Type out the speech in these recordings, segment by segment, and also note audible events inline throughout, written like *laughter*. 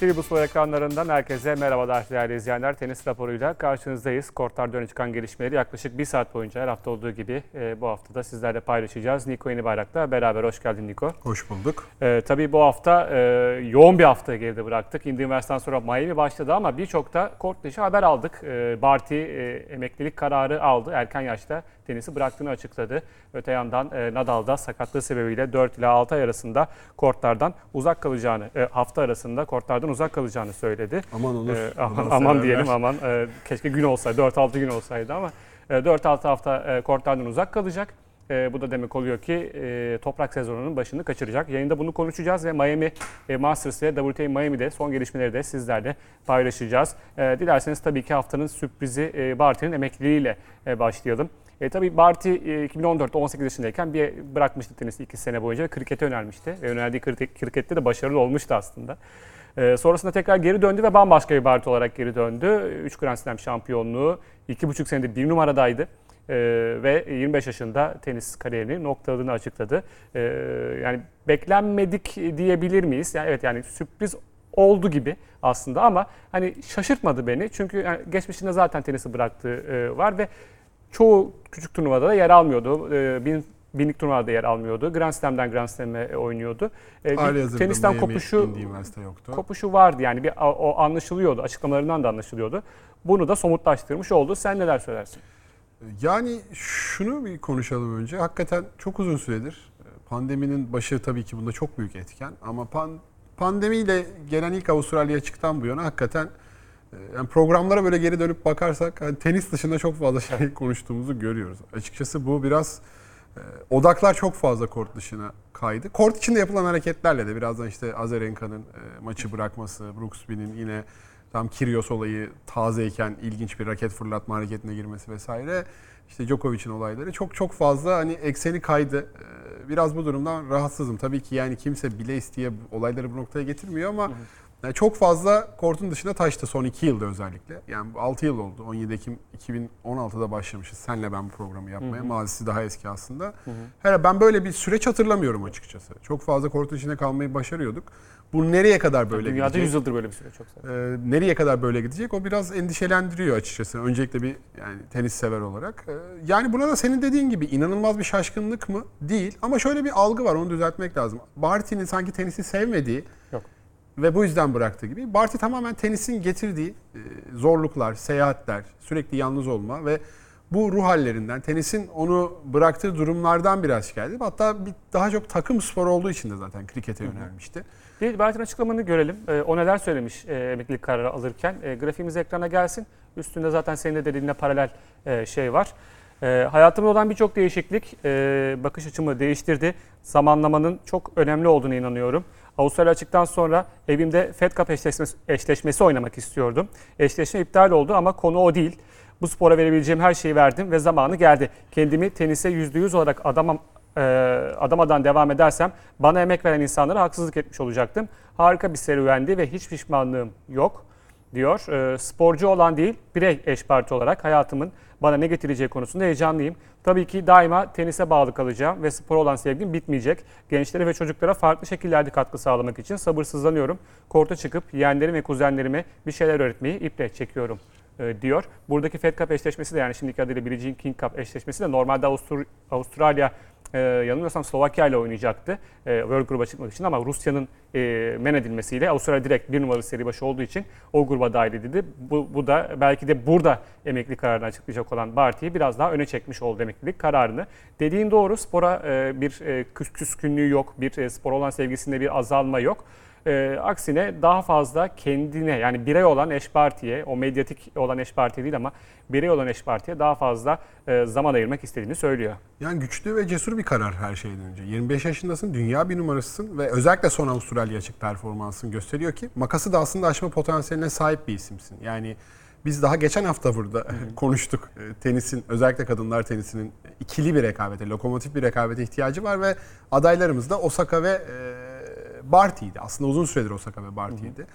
TV Spor ekranlarından herkese merhabalar değerli izleyenler. Tenis raporuyla karşınızdayız. Kortlarda öne çıkan gelişmeleri yaklaşık bir saat boyunca her hafta olduğu gibi e, bu hafta da sizlerle paylaşacağız. Niko Yenibayrak'la beraber hoş geldin Niko. Hoş bulduk. E, tabii bu hafta e, yoğun bir hafta geride bıraktık. Indiği üniversiteden sonra Miami başladı ama birçok da kort dışı haber aldık. E, Barty e, emeklilik kararı aldı. Erken yaşta tenisi bıraktığını açıkladı. Öte yandan e, Nadal da sakatlığı sebebiyle 4 ila 6 ay arasında kortlardan uzak kalacağını, e, hafta arasında kortlardan uzak kalacağını söyledi. Aman Onur. E, aman, aman diyelim aman. E, keşke gün olsaydı, 4-6 gün olsaydı ama e, 4-6 hafta e, kortlardan uzak kalacak. E, bu da demek oluyor ki e, toprak sezonunun başını kaçıracak. Yayında bunu konuşacağız ve Miami e, Masters ve WTA Miami'de son gelişmeleri de sizlerle paylaşacağız. E, dilerseniz tabii ki haftanın sürprizi e, Barty'nin emekliliğiyle e, başlayalım. E, tabii Barty e, 2014'te 18 yaşındayken bir bırakmıştı tenisi 2 sene boyunca krikete yönelmişti. Ve kriket- krikette de başarılı olmuştu aslında. E, sonrasında tekrar geri döndü ve bambaşka bir Barty olarak geri döndü. 3 Grand Slam şampiyonluğu, 2,5 senedir bir numaradaydı. Ee, ve 25 yaşında tenis kariyerini noktaladığını açıkladı. Ee, yani beklenmedik diyebilir miyiz? Yani evet yani sürpriz oldu gibi aslında ama hani şaşırtmadı beni. Çünkü yani geçmişinde zaten tenisi bıraktığı e, var ve çoğu küçük turnuvada da yer almıyordu. Ee, bin, binlik turnuvada yer almıyordu. Grand Slam'den Grand Slam'e oynuyordu. Bir Hali hazırda tenisten Miami kopuşu yoktu. kopuşu vardı yani bir o anlaşılıyordu. Açıklamalarından da anlaşılıyordu. Bunu da somutlaştırmış oldu. Sen neler söylersin? Yani şunu bir konuşalım önce. Hakikaten çok uzun süredir e, pandeminin başı tabii ki bunda çok büyük etken ama pan, pandemiyle gelen ilk Avustralya çıktan bu yana hakikaten e, yani programlara böyle geri dönüp bakarsak hani tenis dışında çok fazla *laughs* şey konuştuğumuzu görüyoruz. Açıkçası bu biraz e, odaklar çok fazla kort dışına kaydı. Kort içinde yapılan hareketlerle de birazdan işte Azarenka'nın e, maçı bırakması, Brooksby'nin yine tam Kyrgios olayı tazeyken ilginç bir raket fırlatma hareketine girmesi vesaire. İşte Djokovic'in olayları çok çok fazla hani ekseni kaydı. E, Biraz bu durumdan rahatsızım. Tabii ki yani kimse bile isteye olayları bu noktaya getirmiyor ama yani çok fazla kortun dışına taştı son 2 yılda özellikle. Yani 6 yıl oldu. 17 Ekim 2016'da başlamışız. Senle ben bu programı yapmaya. Mazisi daha eski aslında. Hele ben böyle bir süreç hatırlamıyorum açıkçası. Çok fazla kortun içinde kalmayı başarıyorduk. Bu nereye kadar böyle Dünyada gidecek? 100 yıldır böyle bir süre çok. Ee, nereye kadar böyle gidecek? O biraz endişelendiriyor açıkçası. Öncelikle bir yani tenis sever olarak. Ee, yani buna da senin dediğin gibi inanılmaz bir şaşkınlık mı? Değil. Ama şöyle bir algı var. Onu düzeltmek lazım. Barty'nin sanki tenisi sevmediği Yok. Ve bu yüzden bıraktığı gibi. Barty tamamen tenisin getirdiği e, zorluklar, seyahatler, sürekli yalnız olma ve bu ruh hallerinden, tenisin onu bıraktığı durumlardan biraz şikayet Hatta bir, daha çok takım sporu olduğu için de zaten krikete yönelmişti. Bir Bartın açıklamanı görelim. Ee, o neler söylemiş e, emeklilik kararı alırken. E, grafiğimiz ekrana gelsin. Üstünde zaten senin de dediğinle paralel e, şey var. E, hayatımda olan birçok değişiklik e, bakış açımı değiştirdi. Zamanlamanın çok önemli olduğunu inanıyorum. Avustralya açıktan sonra evimde Fed Cup eşleşmesi, eşleşmesi oynamak istiyordum. Eşleşme iptal oldu ama konu o değil. Bu spora verebileceğim her şeyi verdim ve zamanı geldi. Kendimi tenise %100 olarak adamam, e, adamadan devam edersem bana emek veren insanlara haksızlık etmiş olacaktım. Harika bir serüvendi ve hiç pişmanlığım yok diyor. E, sporcu olan değil, birey eş parti olarak hayatımın bana ne getireceği konusunda heyecanlıyım. Tabii ki daima tenise bağlı kalacağım ve spor olan sevgim bitmeyecek. Gençlere ve çocuklara farklı şekillerde katkı sağlamak için sabırsızlanıyorum. Korta çıkıp yeğenlerim ve kuzenlerime bir şeyler öğretmeyi iple çekiyorum e, diyor. Buradaki Fed Cup eşleşmesi de yani şimdiki adıyla Billie Jean King Cup eşleşmesi de normalde Avustur- Avustralya e, yanılmıyorsam Slovakya ile oynayacaktı e, World Group'a çıkmak için ama Rusya'nın e, men edilmesiyle Avustralya direkt bir numaralı seri başı olduğu için o gruba dahil edildi. Bu, bu da belki de burada emekli kararını açıklayacak olan Barty'yi biraz daha öne çekmiş oldu emeklilik kararını. Dediğin doğru spora e, bir e, küs- küskünlüğü yok, bir e, spor olan sevgisinde bir azalma yok. E, aksine daha fazla kendine yani birey olan eş partiye, o medyatik olan eş parti değil ama birey olan eş partiye daha fazla e, zaman ayırmak istediğini söylüyor. Yani güçlü ve cesur bir karar her şeyden önce. 25 yaşındasın, dünya bir numarasısın ve özellikle son Avustralya açık performansın gösteriyor ki makası da aslında aşma potansiyeline sahip bir isimsin. Yani biz daha geçen hafta burada *laughs* konuştuk. E, Tenisin, özellikle kadınlar tenisinin ikili bir rekabete, lokomotif bir rekabete ihtiyacı var ve adaylarımız da Osaka ve e, Barty'ydi. Aslında uzun süredir Osaka ve Barty'ydi.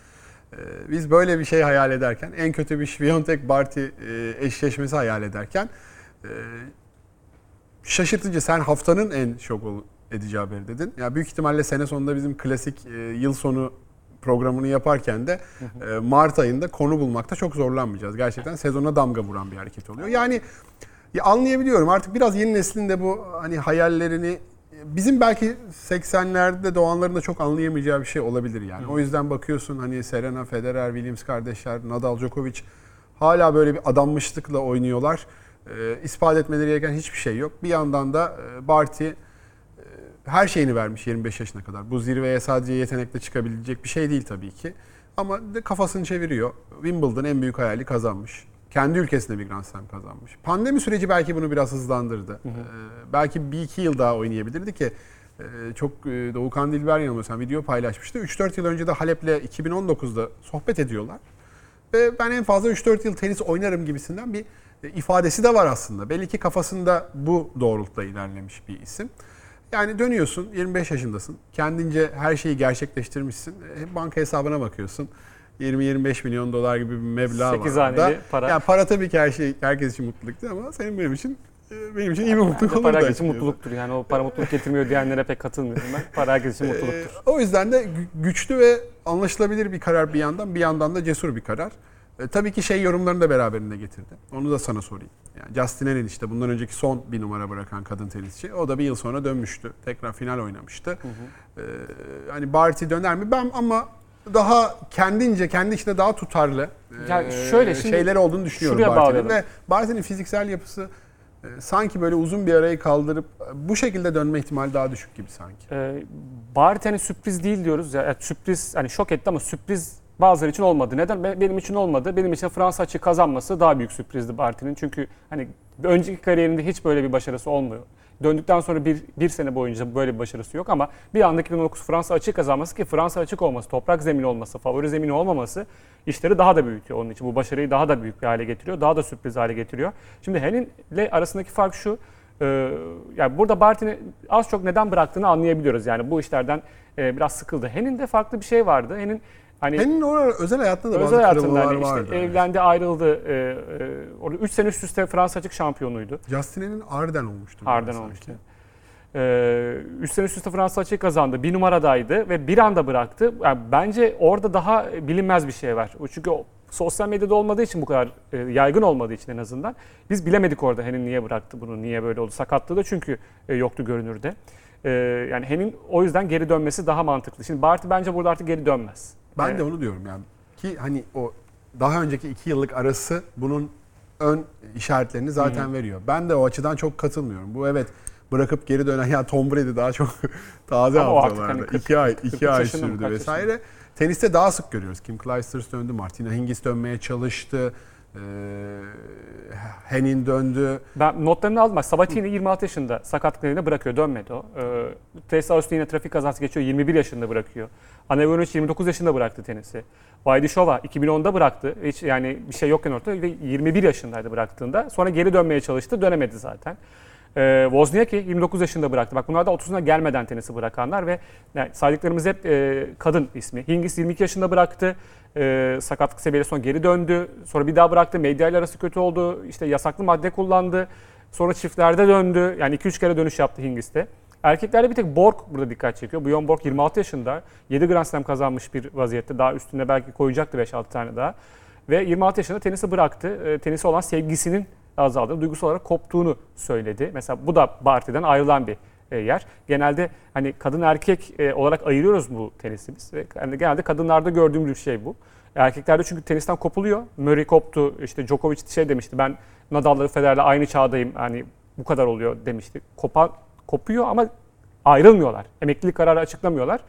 E, Biz böyle bir şey hayal ederken, en kötü bir Sviontek Barty e, eşleşmesi hayal ederken e, şaşırtıcı. Sen haftanın en şok edici haberi dedin. Ya büyük ihtimalle sene sonunda bizim klasik e, yıl sonu programını yaparken de Mart ayında konu bulmakta çok zorlanmayacağız. Gerçekten sezona damga vuran bir hareket oluyor. Yani ya anlayabiliyorum artık biraz yeni neslin de bu hani hayallerini bizim belki 80'lerde doğanların da çok anlayamayacağı bir şey olabilir yani. O yüzden bakıyorsun hani Serena, Federer, Williams kardeşler, Nadal, Djokovic hala böyle bir adanmışlıkla oynuyorlar. Ee, ispat etmeleri gereken hiçbir şey yok. Bir yandan da e, Barty e, her şeyini vermiş 25 yaşına kadar. Bu zirveye sadece yetenekle çıkabilecek bir şey değil tabii ki. Ama de kafasını çeviriyor. Wimbledon en büyük hayali kazanmış. Kendi ülkesinde bir Grand Slam kazanmış. Pandemi süreci belki bunu biraz hızlandırdı. Ee, belki bir iki yıl daha oynayabilirdi ki e, çok e, Doğukan Dilber yanılmıyorsam video paylaşmıştı. 3-4 yıl önce de Halep'le 2019'da sohbet ediyorlar. Ve ben en fazla 3-4 yıl tenis oynarım gibisinden bir e, ifadesi de var aslında. Belli ki kafasında bu doğrultuda ilerlemiş bir isim. Yani dönüyorsun 25 yaşındasın. Kendince her şeyi gerçekleştirmişsin. E, Banka hesabına bakıyorsun. 20-25 milyon dolar gibi bir meblağ var. Sekiz orada. haneli para. Yani para tabii ki her şey herkes için mutluluktu ama senin benim için e, benim için iyi bir mutluluk Bence olur para herkes için mutluluktur. Yani o para mutluluk getirmiyor diyenlere pek katılmıyorum ben. Para herkes için mutluluktur. Ee, o yüzden de gü- güçlü ve anlaşılabilir bir karar bir yandan, bir yandan da cesur bir karar. E, tabii ki şey yorumlarını da beraberinde getirdi. Onu da sana sorayım. Yani Justin Henin işte bundan önceki son bir numara bırakan kadın tenisçi. O da bir yıl sonra dönmüştü. Tekrar final oynamıştı. Ee, hani Barty döner mi? Ben ama daha kendince, kendi içinde daha tutarlı Ya e, şöyle, şimdi şeyler olduğunu düşünüyorum şuraya bağlayalım. Ve Barty'nin fiziksel yapısı e, sanki böyle uzun bir arayı kaldırıp e, bu şekilde dönme ihtimali daha düşük gibi sanki. Ee, hani sürpriz değil diyoruz ya. Yani sürpriz hani şok etti ama sürpriz bazıları için olmadı. Neden? Be- Benim için olmadı. Benim için Fransa açığı kazanması daha büyük sürprizdi Barty'nin. Çünkü hani önceki kariyerinde hiç böyle bir başarısı olmuyor. Döndükten sonra bir, bir sene boyunca böyle bir başarısı yok ama bir anda 2019 Fransa açık kazanması ki Fransa açık olması, toprak zemini olması, favori zemini olmaması işleri daha da büyütüyor onun için. Bu başarıyı daha da büyük bir hale getiriyor, daha da sürpriz hale getiriyor. Şimdi Henin ile arasındaki fark şu, ee, yani burada Barty'ni az çok neden bıraktığını anlayabiliyoruz. Yani bu işlerden e, biraz sıkıldı. Hen'in de farklı bir şey vardı. Hen'in hani Hen'in orada özel hayatında da bazı özel hayatında kırılmalar hani işte vardı. evlendi, ayrıldı. E, e, orada 3 sene üst üste Fransa açık şampiyonuydu. Justin Hen'in Arden olmuştu. Sanki. olmuştu. Ee, üç sene üst üste Fransa açığı kazandı. Bir numaradaydı ve bir anda bıraktı. Yani bence orada daha bilinmez bir şey var. Çünkü o sosyal medyada olmadığı için bu kadar e, yaygın olmadığı için en azından. Biz bilemedik orada Hen'in niye bıraktı bunu, niye böyle oldu. Sakatlığı da çünkü e, yoktu görünürde. Ee, yani Hen'in o yüzden geri dönmesi daha mantıklı. Şimdi Barty bence burada artık geri dönmez. Ben Evet. de onu diyorum yani. Ki hani o daha önceki iki yıllık arası bunun ön işaretlerini zaten veriyor. Ben de o açıdan çok katılmıyorum. Bu evet bırakıp geri dönen ya Tom Brady daha çok *laughs* taze hafızalarda. hani kırk- iki ay, iki ay yaşında sürdü vesaire. Teniste daha sık görüyoruz. Kim Clijsters döndü, Martina Hingis dönmeye çalıştı. Ee, Henin döndü. Ben notlarını aldım. Sabatini 26 yaşında sakatlık nedeniyle bırakıyor. Dönmedi o. Ee, Tessa Austin yine trafik kazası geçiyor. 21 yaşında bırakıyor. Ana Ivanovic 29 yaşında bıraktı tenisi. Vaidishova 2010'da bıraktı. Hiç yani bir şey yokken ortada ve 21 yaşındaydı bıraktığında. Sonra geri dönmeye çalıştı. Dönemedi zaten. Ee, Wozniacki 29 yaşında bıraktı. Bak bunlar da 30'una gelmeden tenisi bırakanlar ve yani saydıklarımız hep e, kadın ismi. Hingis 22 yaşında bıraktı. Ee, sakatlık seviyesi sonra geri döndü. Sonra bir daha bıraktı. Medyayla arası kötü oldu. İşte yasaklı madde kullandı. Sonra çiftlerde döndü. Yani 2-3 kere dönüş yaptı Hingis'te. Erkeklerde bir tek Borg burada dikkat çekiyor. Bjorn Borg 26 yaşında. 7 Grand Slam kazanmış bir vaziyette. Daha üstünde belki koyacaktı 5-6 tane daha. Ve 26 yaşında tenisi bıraktı. E, tenise olan sevgisinin azaldığını, duygusal olarak koptuğunu söyledi. Mesela bu da Barty'den ayrılan bir e, yer. Genelde hani kadın erkek e, olarak ayırıyoruz bu tenisi biz. Yani genelde kadınlarda gördüğümüz bir şey bu. Erkeklerde çünkü tenisten kopuluyor. Murray koptu. İşte Djokovic şey demişti. Ben Nadal'la Federer'le aynı çağdayım. Hani bu kadar oluyor demişti. Kopan kopuyor ama ayrılmıyorlar. Emeklilik kararı açıklamıyorlar.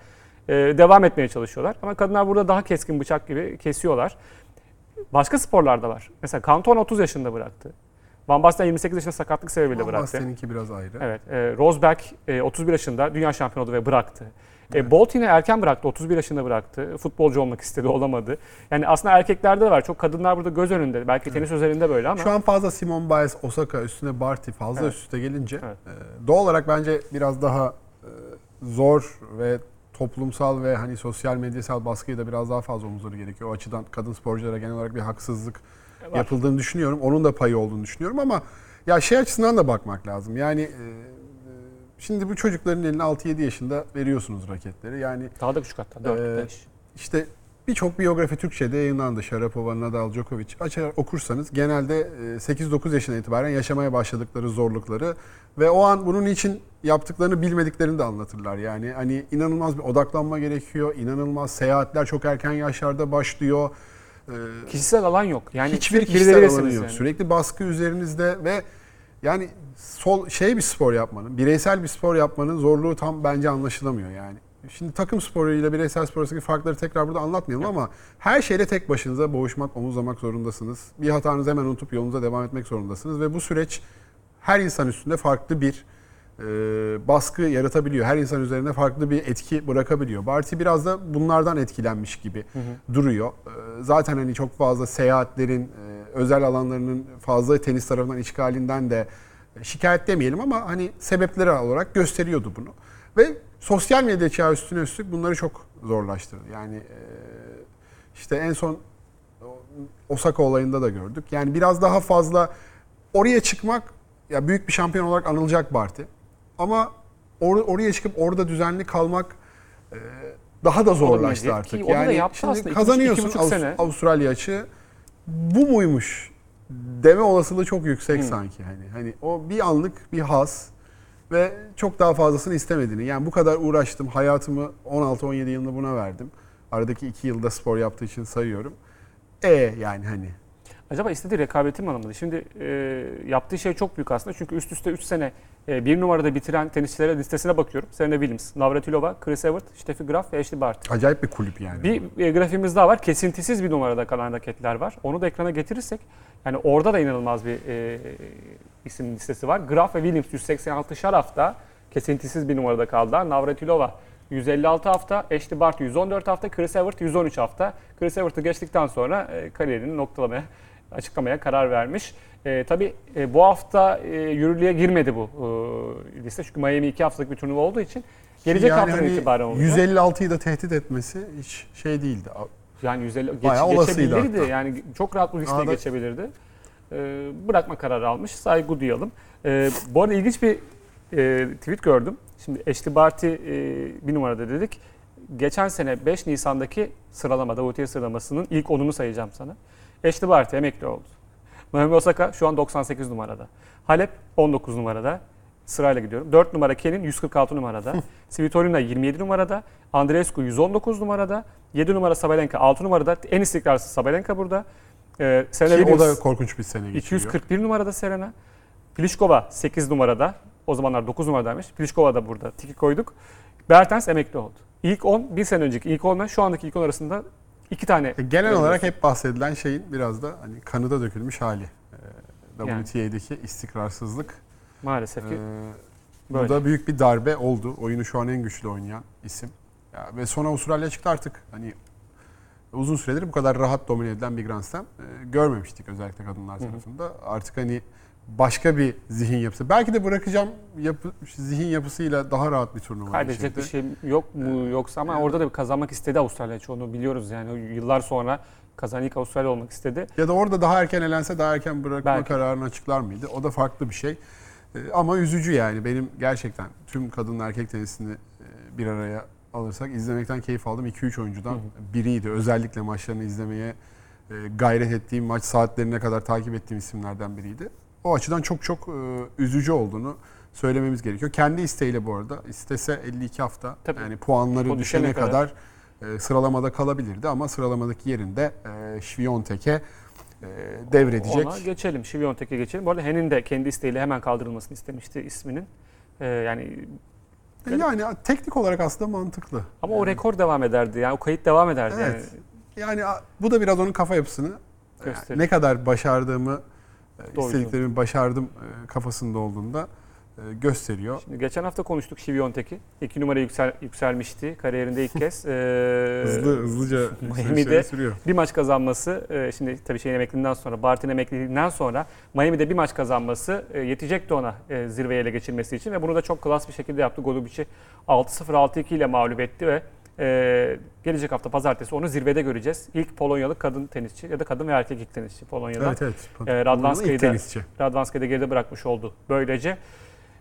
Ee, devam etmeye çalışıyorlar. Ama kadınlar burada daha keskin bıçak gibi kesiyorlar. Başka sporlarda var. Mesela Canton 30 yaşında bıraktı. Van Basten 28 yaşında sakatlık sebebiyle Ama bıraktı. seninki biraz ayrı. Evet. E, Rosberg e, 31 yaşında dünya şampiyonu oldu ve bıraktı. E, Bolt yine erken bıraktı. 31 yaşında bıraktı. Futbolcu olmak istedi, olamadı. Yani aslında erkeklerde de var. Çok kadınlar burada göz önünde. Belki tenis özelinde böyle ama. Şu an fazla Simon Biles, Osaka üstüne Barty fazla Evet. üst üste gelince Evet. e, doğal olarak bence biraz daha e, zor ve toplumsal ve hani sosyal medyasal baskıyı da biraz daha fazla omuzları gerekiyor. O açıdan kadın sporculara genel olarak bir haksızlık Var. yapıldığını düşünüyorum. Onun da payı olduğunu düşünüyorum ama ya şey açısından da bakmak lazım. Yani e, e, şimdi bu çocukların eline 6-7 yaşında veriyorsunuz raketleri. Yani Daha da küçük hatta. 4 Ee, 5. işte birçok biyografi Türkçe'de yayınlandı. Sharapova, Nadal, Djokovic açar okursanız genelde e, 8-9 yaşından itibaren yaşamaya başladıkları zorlukları ve o an bunun için yaptıklarını bilmediklerini de anlatırlar. Yani hani inanılmaz bir odaklanma gerekiyor, inanılmaz seyahatler çok erken yaşlarda başlıyor. Ee, Kişisel alan yok. Yani hiçbir kişisel alanı yok. yani. Sürekli baskı üzerinizde ve yani sol şey bir spor yapmanın, bireysel bir spor yapmanın zorluğu tam bence anlaşılamıyor yani. Şimdi takım sporuyla bireysel spor arasındaki farkları tekrar burada anlatmayalım ama her şeyle tek başınıza boğuşmak, omuzlamak zorundasınız. Bir hatanızı hemen unutup yolunuza devam etmek zorundasınız ve bu süreç her insan üstünde farklı bir e, baskı yaratabiliyor. Her insan üzerinde farklı bir etki bırakabiliyor. Barty biraz da bunlardan etkilenmiş gibi duruyor. E, zaten hani çok fazla seyahatlerin, e, özel alanlarının fazla tenis tarafından işgalinden de şikayet demeyelim ama hani sebepleri olarak gösteriyordu bunu. Ve sosyal medya çağı üstüne üstlük bunları çok zorlaştırdı. Yani e, işte en son Osaka olayında da gördük. Yani biraz daha fazla oraya çıkmak ya büyük bir şampiyon olarak anılacak Barty. Ama or- oraya çıkıp orada düzenli kalmak e, daha da zorlaştı Olamayacak artık. ki onu da yaptı aslında. İki kazanıyorsun iki buçuk Avust- sene. Avustralya açığı. Bu muymuş deme olasılığı çok yüksek Hmm. sanki hani. Hani o bir anlık bir has ve çok daha fazlasını istemediğini. Yani bu kadar uğraştım. Hayatımı 16-17 yılında buna verdim. Aradaki 2 yılda spor yaptığı için sayıyorum. E yani hani Acaba istediği rekabeti mi alamadı? Şimdi e, yaptığı şey çok büyük aslında. Çünkü üst üste 3 sene e, bir numarada bitiren tenisçilere listesine bakıyorum. Serena Williams, Navratilova, Chris Evert, Steffi Graf ve Ashley Barty. acayip bir kulüp yani. Bir e, grafiğimiz daha var. Kesintisiz bir numarada kalan raketler var. Onu da ekrana getirirsek yani orada da inanılmaz bir e, isim listesi var. Graf ve Williams 186 hafta kesintisiz bir numarada kaldılar. Navratilova 156 hafta, Ashley Barty 114 hafta, Chris Evert 113 hafta. Chris Evert'ı geçtikten sonra e, kariyerini noktalamaya, açıklamaya karar vermiş. E, tabii e, bu hafta e, yürürlüğe girmedi bu e, liste. Çünkü Miami 2 haftalık bir turnuva olduğu için gelecek yani haftadan hani itibaren olacak. 156'yı da tehdit etmesi hiç şey değildi. Yani 150 geç, Bayağı geçebilirdi. hatta. Yani çok rahat bu listeye geçebilirdi. Ee, bırakma kararı almış. Saygı duyalım. Ee, bu arada ilginç bir e, tweet gördüm. Şimdi Ashley Barty e, bir numarada dedik. Geçen sene 5 Nisan'daki sıralamada, WTA sıralamasının ilk 10'unu sayacağım sana. Ashley Barty emekli oldu. Naomi Osaka şu an 98 numarada. Halep 19 numarada. Sırayla gidiyorum. 4 numara Kenin 146 numarada. Svitolina 27 numarada. Andreescu 119 numarada. 7 numara Sabalenka 6 numarada. En istikrarsız Sabalenka burada. Ee, Serena Ki o da korkunç bir sene geçiriyor. 241 numarada Serena. Pliskova 8 numarada. O zamanlar 9 numaradaymış. Pliskova da burada. Tiki koyduk. Bertens emekli oldu. İlk 10, bir sene önceki ilk 10 ile şu andaki ilk 10 arasında iki tane. E, Genel görüyoruz. olarak hep bahsedilen şeyin biraz da hani kanıda dökülmüş hali. Yani. WTA'deki istikrarsızlık. Maalesef ki bu böyle. da büyük bir darbe oldu. Oyunu şu an en güçlü oynayan isim. Ya, ve sonra Avustralya çıktı artık. Hani uzun süredir bu kadar rahat domine edilen bir Grand Slam e, görmemiştik özellikle kadınlar Hı hı. tarafında. Artık hani başka bir zihin yapısı. Belki de bırakacağım yapı, zihin yapısıyla daha rahat bir turnuva Kaybedecek bir şey yok mu yoksa ama Evet. orada da bir kazanmak istedi Avustralya. Onu biliyoruz yani yıllar sonra kazanan ilk Avustralya olmak istedi. Ya da orada daha erken elense daha erken bırakma Belki. kararını açıklar mıydı? O da farklı bir şey. Ee, Ama üzücü yani. Benim gerçekten tüm kadın erkek tenisini e, bir araya alırsak izlemekten keyif aldım. 2-3 oyuncudan Hı hı. biriydi. Özellikle maçlarını izlemeye e, gayret ettiğim, maç saatlerine kadar takip ettiğim isimlerden biriydi. O açıdan çok çok e, üzücü olduğunu söylememiz gerekiyor. Kendi isteğiyle bu arada. istese 52 hafta Tabii. yani puanları O düşene düşene kadar, e, sıralamada kalabilirdi ama sıralamadaki yerinde e, Şviyontek'e e, devredecek. Ona geçelim. Şiviyontek'e geçelim. Bu arada Hen'in de kendi isteğiyle hemen kaldırılmasını istemişti isminin. Ee, yani Yani teknik olarak aslında mantıklı. ama o rekor devam ederdi. Yani o kayıt devam ederdi. Evet. Yani Yani bu da biraz onun kafa yapısını e, Gösterir. ne kadar başardığımı, e, Doğru. istediklerimi başardım e, kafasında olduğunda e, gösteriyor. Şimdi geçen hafta konuştuk Şiviyontek'i. İki numara yüksel, yükselmişti kariyerinde ilk kez. *laughs* Ee, Hızlı hızlıca Miami'de- sürüyor. bir maç kazanması, e, şimdi tabii şeyin emekliliğinden sonra, Barty'nin emekliliğinden sonra Miami'de bir maç kazanması e, yetecekti ona e, zirveye ele geçirmesi için ve bunu da çok klas bir şekilde yaptı. Golubic'i 6-0, 6-2 ile mağlup etti ve e, gelecek hafta pazartesi onu zirvede göreceğiz. İlk Polonyalı kadın tenisçi ya da kadın ve erkek ilk tenisçi Polonya'dan. Evet evet. E, Radwanski'yi İlk de- tenisçi. Radvanski'yi de geride bırakmış oldu. Böylece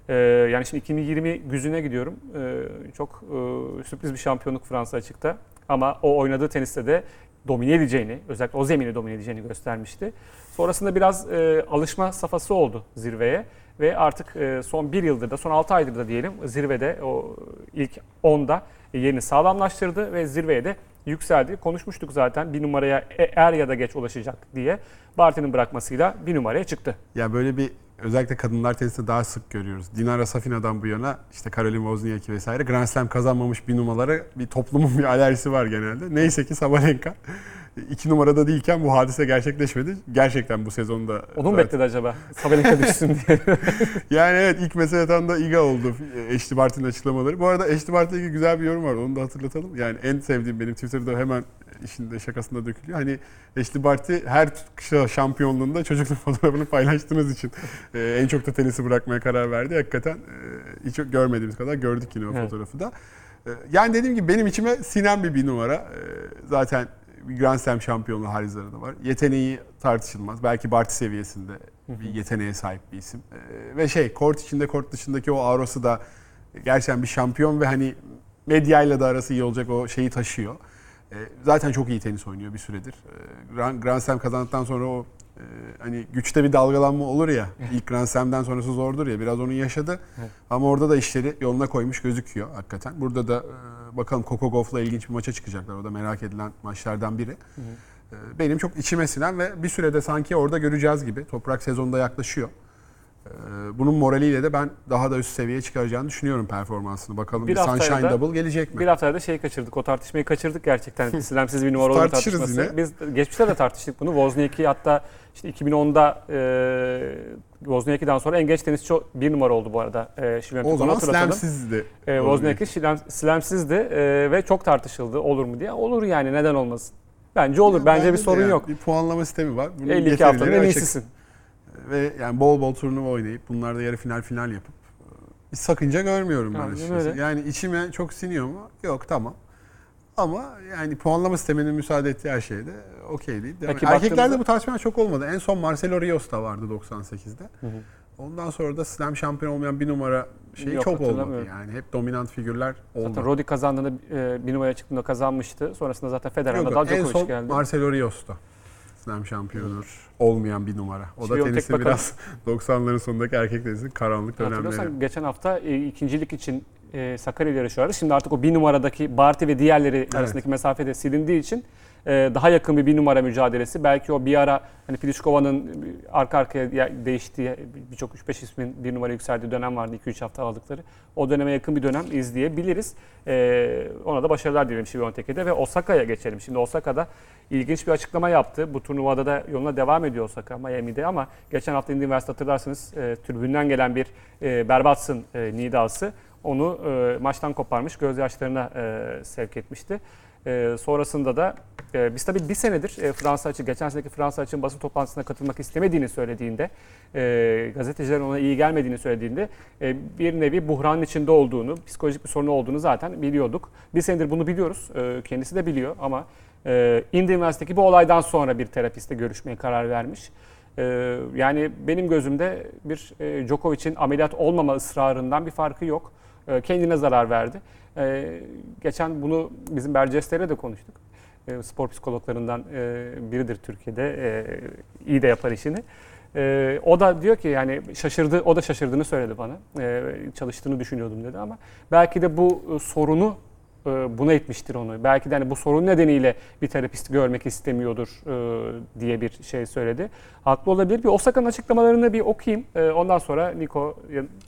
e, yani şimdi 2020 güzüne gidiyorum. E, çok e, sürpriz bir şampiyonluk Fransa açıkta. Ama o oynadığı teniste de domine edeceğini, özellikle o zemini domine edeceğini göstermişti. Sonrasında biraz e, alışma safhası oldu zirveye ve artık e, son bir yıldır da, son 6 aydır da diyelim zirvede o ilk 10'da yerini sağlamlaştırdı ve zirveye de yükseldi. Konuşmuştuk zaten bir numaraya e- er ya da geç ulaşacak diye. Barty'nin bırakmasıyla bir numaraya çıktı. Ya böyle bir özellikle kadınlar tenisinde daha sık görüyoruz. Dinara Safina'dan bu yana işte Caroline Wozniacki vesaire Grand Slam kazanmamış bir numaralara bir toplumun bir alerjisi var genelde. Neyse ki Sabalenka iki numarada değilken bu hadise gerçekleşmedi. Gerçekten bu sezonda Onu mu bekledi acaba? Sabalenka düşsün diye. *laughs* Yani evet ilk mesele tam da Iga oldu Ashley Barty'nin açıklamaları. Bu arada Ashley Barty'le ilgili güzel bir yorum var onu da hatırlatalım. Yani en sevdiğim benim Twitter'da hemen işin de şakasında dökülüyor. Hani Ashley Barty her şampiyonluğunda çocukluk *laughs* fotoğrafını paylaştığınız için e, en çok da tenisi bırakmaya karar verdi. Hakikaten e, hiç görmediğimiz kadar gördük yine o Evet. fotoğrafı da. E, yani dediğim gibi benim içime sinen bir bir numara. Zaten Grand Slam şampiyonluğu de var. Yeteneği tartışılmaz. Belki Barty seviyesinde bir yeteneğe sahip bir isim. Ee, ve şey kort içinde kort dışındaki o aurası da gerçekten bir şampiyon ve hani medyayla da arası iyi olacak o şeyi taşıyor. Ee, zaten çok iyi tenis oynuyor bir süredir. Ee, Grand, Grand Slam kazandıktan sonra o e, hani güçte bir dalgalanma olur ya. ilk Grand Slam'den sonrası zordur ya. Biraz onu yaşadı. Ama orada da işleri yoluna koymuş gözüküyor hakikaten. Burada da e, bakalım Gauff'la ilginç bir maça çıkacaklar. O da merak edilen maçlardan biri. Ee, Benim çok içime sinen ve bir sürede sanki orada göreceğiz gibi. Toprak sezonda yaklaşıyor. Ee, Bunun moraliyle de ben daha da üst seviyeye çıkaracağını düşünüyorum performansını. Bakalım Bir bir, Sunshine da- Double gelecek mi? Bir haftaya da şey kaçırdık. O tartışmayı kaçırdık gerçekten. *laughs* Slemsiz bir numara Tartışırız tartışması. yine. Biz geçmişte de tartıştık bunu. Wozniacki hatta işte 2010'da e, Wozniacki'den sonra en genç tenisçi bir numara oldu bu arada. E, Şilen o zaman. Slam'sizdi. E, Wozniacki slam, slamsizdi e, ve çok tartışıldı. Olur mu diye. Olur yani neden olmasın? Bence olur. Bence bir de sorun yani yok. Bir puanlama sistemi var. Bunun 52 haftanın en iyisisin. Ve yani bol bol turnuva oynayıp bunlarda yarı final final yapıp e, bir sakınca görmüyorum ben Aynen açıkçası. öyle. Yani içime çok siniyor mu? Yok tamam. Ama yani puanlama sisteminin müsaade ettiği her şeyde okey değil. Peki Erkeklerde bu tartışmalar çok olmadı. En son Marcelo Rios da vardı 98'de. Hı hı. Ondan sonra da slam şampiyon olmayan bir numara şeyi Yok, çok olmadı. Yani hep dominant figürler oldu. Zaten Rodi kazandığında e, bir numaraya çıktığında kazanmıştı. Sonrasında zaten Federer Yok, Nadal yok, en Djokovic son geldi. Marcelo Rios'ta. Slam şampiyonu olmayan bir numara. O da Şiviyontek tenisi bakalım. biraz *laughs* 90'ların sonundaki erkek tenisinin karanlık dönemleri. Geçen hafta e, ikincilik için e, Sakarya'da yarışıyorlardı. Şimdi artık o bir numaradaki Barty ve diğerleri arasındaki mesafe de silindiği için daha yakın bir bir numara mücadelesi. Belki o bir ara hani Pliškova'nın arka arkaya ya- değiştiği birçok 3-5 ismin bir numara yükseldiği dönem vardı 2-3 hafta aldıkları. O döneme yakın bir dönem izleyebiliriz. E, ona da başarılar dilerim Şiviyontek'e de ve Osaka'ya geçelim. Şimdi Osaka'da ilginç bir açıklama yaptı. Bu turnuvada da yoluna devam ediyor Osaka Miami'de ama geçen hafta Indy West hatırlarsınız e, tribünden gelen bir e, berbatsın e, nidası onu e, maçtan koparmış, gözyaşlarına e, sevk etmişti. E, sonrasında da e, biz tabii bir senedir e, Fransa açı, geçen seneki Fransa açın basın toplantısına katılmak istemediğini söylediğinde, e, gazetecilerin ona iyi gelmediğini söylediğinde e, bir nevi buhranın içinde olduğunu, psikolojik bir sorunu olduğunu zaten biliyorduk. Bir senedir bunu biliyoruz, e, kendisi de biliyor ama e, Indy West'teki bu olaydan sonra bir terapistle görüşmeye karar vermiş. Ee, yani benim gözümde bir e, Djokovic'in ameliyat olmama ısrarından bir farkı yok. Ee, kendine zarar verdi. Ee, geçen bunu bizim Bercesler'e de konuştuk. Ee, spor psikologlarından e, biridir Türkiye'de. E, iyi de yapar işini. O da diyor ki yani şaşırdı, o da şaşırdığını söyledi bana. Çalıştığını düşünüyordum dedi ama belki de bu e, sorunu e, buna etmiştir onu. Belki de hani bu sorun nedeniyle bir terapisti görmek istemiyordur e, diye bir şey söyledi. Haklı olabilir. Bir Osaka'nın açıklamalarını bir okuyayım. E, ondan sonra Niko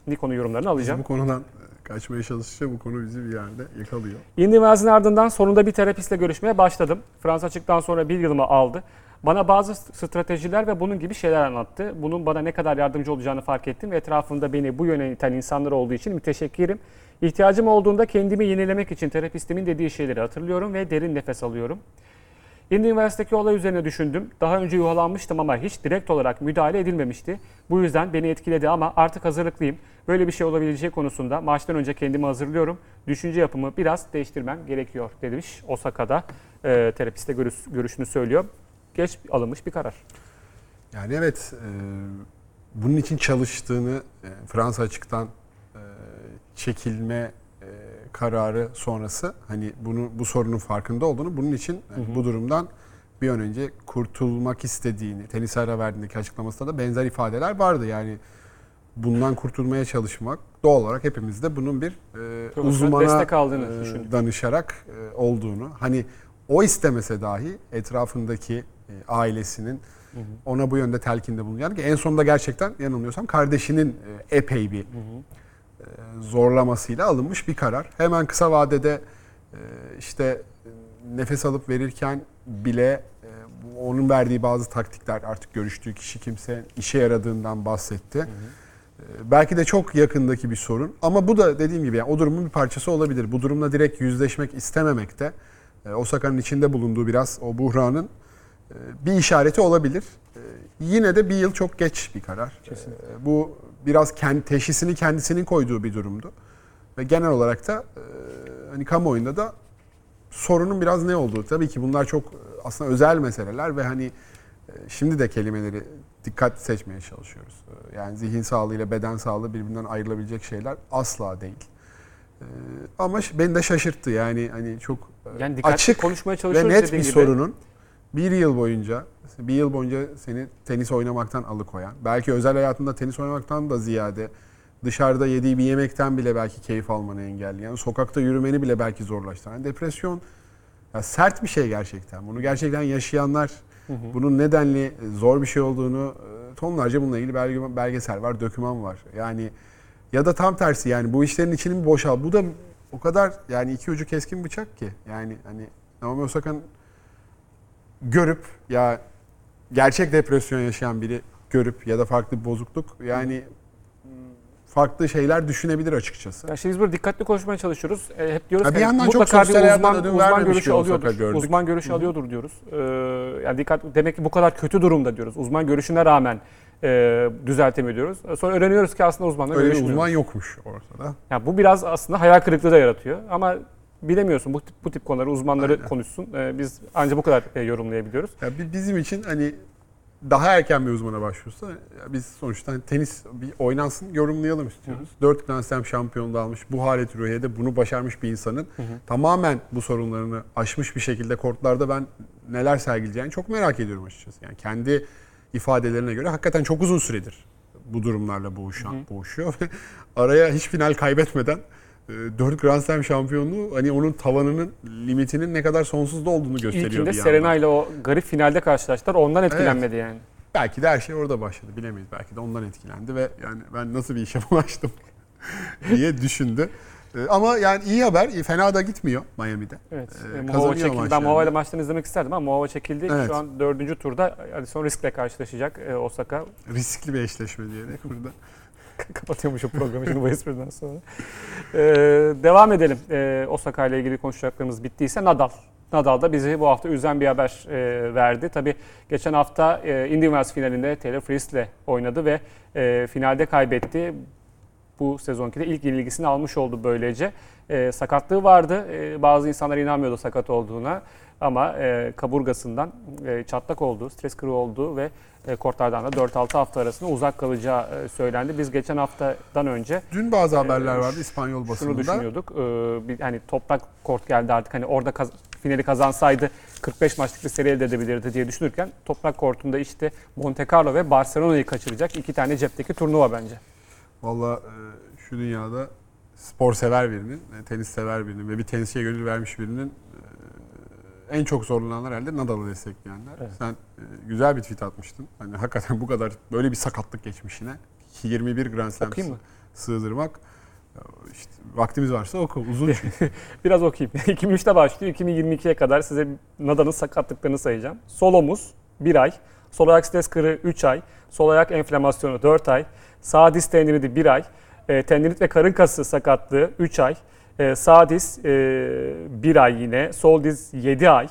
Niko'nun yorumlarını Biz alacağım. bu konudan kaçmaya çalışınca bu konu bizi bir yerde yakalıyor. Wells'in ardından sonunda bir terapistle görüşmeye başladım. Fransa açıktan sonra bir yılımı aldı. Bana bazı stratejiler ve bunun gibi şeyler anlattı. Bunun bana ne kadar yardımcı olacağını fark ettim ve etrafımda beni bu yöne iten insanlar olduğu için müteşekkirim. İhtiyacım olduğunda kendimi yenilemek için terapistimin dediği şeyleri hatırlıyorum ve derin nefes alıyorum. Indy West'teki olay üzerine düşündüm. Daha önce yuhalanmıştım ama hiç direkt olarak müdahale edilmemişti. Bu yüzden beni etkiledi ama artık hazırlıklıyım. Böyle bir şey olabileceği konusunda maçtan önce kendimi hazırlıyorum. Düşünce yapımı biraz değiştirmem gerekiyor demiş Osaka'da e, terapiste görüş, görüşünü söylüyor. Geç alınmış bir karar. Yani evet e, bunun için çalıştığını e, Fransa açıktan e, çekilme e, kararı sonrası hani bunu bu sorunun farkında olduğunu bunun için hani bu durumdan bir an önce kurtulmak istediğini tenis ara verdiğindeki açıklamasında da benzer ifadeler vardı. Yani bundan kurtulmaya çalışmak doğal olarak hepimizde bunun bir e, uzmana e, danışarak e, olduğunu hani o istemese dahi etrafındaki e, ailesinin ona bu yönde telkinde bulunuyor. Yani en sonunda gerçekten yanılmıyorsam kardeşinin e, epey bir e, zorlamasıyla alınmış bir karar. Hemen kısa vadede e, işte nefes alıp verirken bile e, onun verdiği bazı taktikler artık görüştüğü kişi kimse işe yaradığından bahsetti. E, Belki de çok yakındaki bir sorun ama bu da dediğim gibi yani o durumun bir parçası olabilir. Bu durumla direkt yüzleşmek istememek de e, Osaka'nın içinde bulunduğu biraz o buhranın e, bir işareti olabilir. E, Yine de bir yıl çok geç bir karar. Kesinlikle. Bu biraz kendi teşhisini kendisinin koyduğu bir durumdu. Ve genel olarak da hani kamuoyunda da sorunun biraz ne olduğu. Tabii ki bunlar çok aslında özel meseleler ve hani şimdi de kelimeleri dikkat seçmeye çalışıyoruz. E, Yani zihin sağlığı ile beden sağlığı birbirinden ayrılabilecek şeyler asla değil. E, Ama beni de şaşırttı yani hani çok e, Yani dikkatli açık konuşmaya ve net bir gibi. sorunun bir yıl boyunca bir yıl boyunca seni tenis oynamaktan alıkoyan, belki özel hayatında tenis oynamaktan da ziyade dışarıda yediği bir yemekten bile belki keyif almanı engelleyen, sokakta yürümeni bile belki zorlaştıran depresyon ya sert bir şey gerçekten. Bunu gerçekten yaşayanlar bunun nedenli zor bir şey olduğunu e, tonlarca bununla ilgili belge, belgesel var, doküman var. Yani ya da tam tersi yani bu işlerin içini bir boşal. Bu da o kadar yani iki ucu keskin bıçak ki. Yani hani Naomi Osaka'nın görüp ya gerçek depresyon yaşayan biri görüp ya da farklı bir bozukluk yani farklı şeyler düşünebilir açıkçası. Ya şimdi biz burada dikkatli konuşmaya çalışıyoruz. E, hep diyoruz Ha, bir ki yandan çok mutlaka bir uzman, uzman görüşü alıyordur. gördük. Uzman görüşü alıyordur diyoruz. Ee, yani dikkat demek ki bu kadar kötü durumda diyoruz. Uzman görüşüne rağmen e, düzeltemiyor diyoruz. E, Sonra öğreniyoruz ki aslında uzmanla Öyle bir uzman yokmuş ortada. Yani bu biraz aslında hayal kırıklığı da yaratıyor. Ama bilemiyorsun bu tip, bu tip konuları uzmanları Aynen. konuşsun. E, biz ancak bu kadar e, yorumlayabiliyoruz. Ya bi- bizim için hani daha erken bir uzmana başvursa biz sonuçta hani tenis bir oynansın yorumlayalım istiyoruz. Dört Grand Slam şampiyonluğu almış bu halet rüyede bunu başarmış bir insanın tamamen bu sorunlarını aşmış bir şekilde kortlarda ben neler sergileyeceğini çok merak ediyorum açıkçası. Yani kendi ifadelerine göre hakikaten çok uzun süredir bu durumlarla boğuşan, boğuşuyor ve *laughs* araya hiç final kaybetmeden 4 Grand Slam şampiyonluğu hani onun tavanının limitinin ne kadar sonsuzda olduğunu gösteriyor İlkinde. Serena ile o garip finalde karşılaştılar. Ondan etkilenmedi yani. Belki de her şey orada başladı bilemeyiz. Belki de ondan etkilendi ve yani ben nasıl bir işe *laughs* bulaştım *laughs* diye düşündü. Ee, Ama yani iyi haber, fena da gitmiyor Miami'de. Evet. Ee, e, kazanıyor çekildi. Ben maçlarını. Mohova ile maçlarını izlemek isterdim ama Mohova çekildi. Evet. Şu an dördüncü turda Addison Risk'le karşılaşacak e, Osaka. Riskli bir eşleşme diyerek *laughs* burada. *laughs* Kapatıyormuşum programı şimdi bu espriden sonra. Ee, devam edelim. Ee, Osaka ile ilgili konuşacaklarımız bittiyse Nadal. Nadal da bizi bu hafta üzen bir haber e, verdi. Tabii geçen hafta e, Indian Wells finalinde Taylor Fritz ile oynadı ve e, finalde kaybetti. Bu sezonki de ilk yenilgisini almış oldu böylece. E, sakatlığı vardı. E, bazı insanlar inanmıyordu sakat olduğuna. Ama e, kaburgasından e, çatlak olduğu, stres kırığı olduğu ve e, kortlardan da 4-6 hafta arasında uzak kalacağı e, söylendi. Biz geçen haftadan önce Dün bazı haberler Ee, vardı İspanyol şunu basınında. düşünüyorduk. E, bir, hani toprak kort geldi artık hani orada kaz- finali kazansaydı 45 maçlık bir seri elde edebilirdi diye düşünürken toprak kortunda işte Monte Carlo ve Barcelona'yı kaçıracak iki tane cepteki turnuva bence. Valla e, şu dünyada spor sever birinin, e, tenis sever birinin ve bir tenisçiye gönül vermiş birinin e, en çok zorlananlar herhalde Nadal'ı destekleyenler. Evet. Sen e, güzel bir tweet atmıştın. Hani hakikaten bu kadar böyle bir sakatlık geçmişine 21 Grand Slam mı? sığdırmak işte vaktimiz varsa oku. Uzun *laughs* çünkü. Biraz okuyayım. *laughs* 2003'te başlıyor. 2022'ye kadar size Nadal'ın sakatlıklarını sayacağım. Sol omuz 1 ay. Sol ayak stres kırığı 3 ay. Sol ayak enflamasyonu 4 ay. Sağ diz tendiniti 1 ay. E, tendinit ve karın kası sakatlığı 3 ay. E, sağ diz 1 ay yine. Sol diz 7 ay.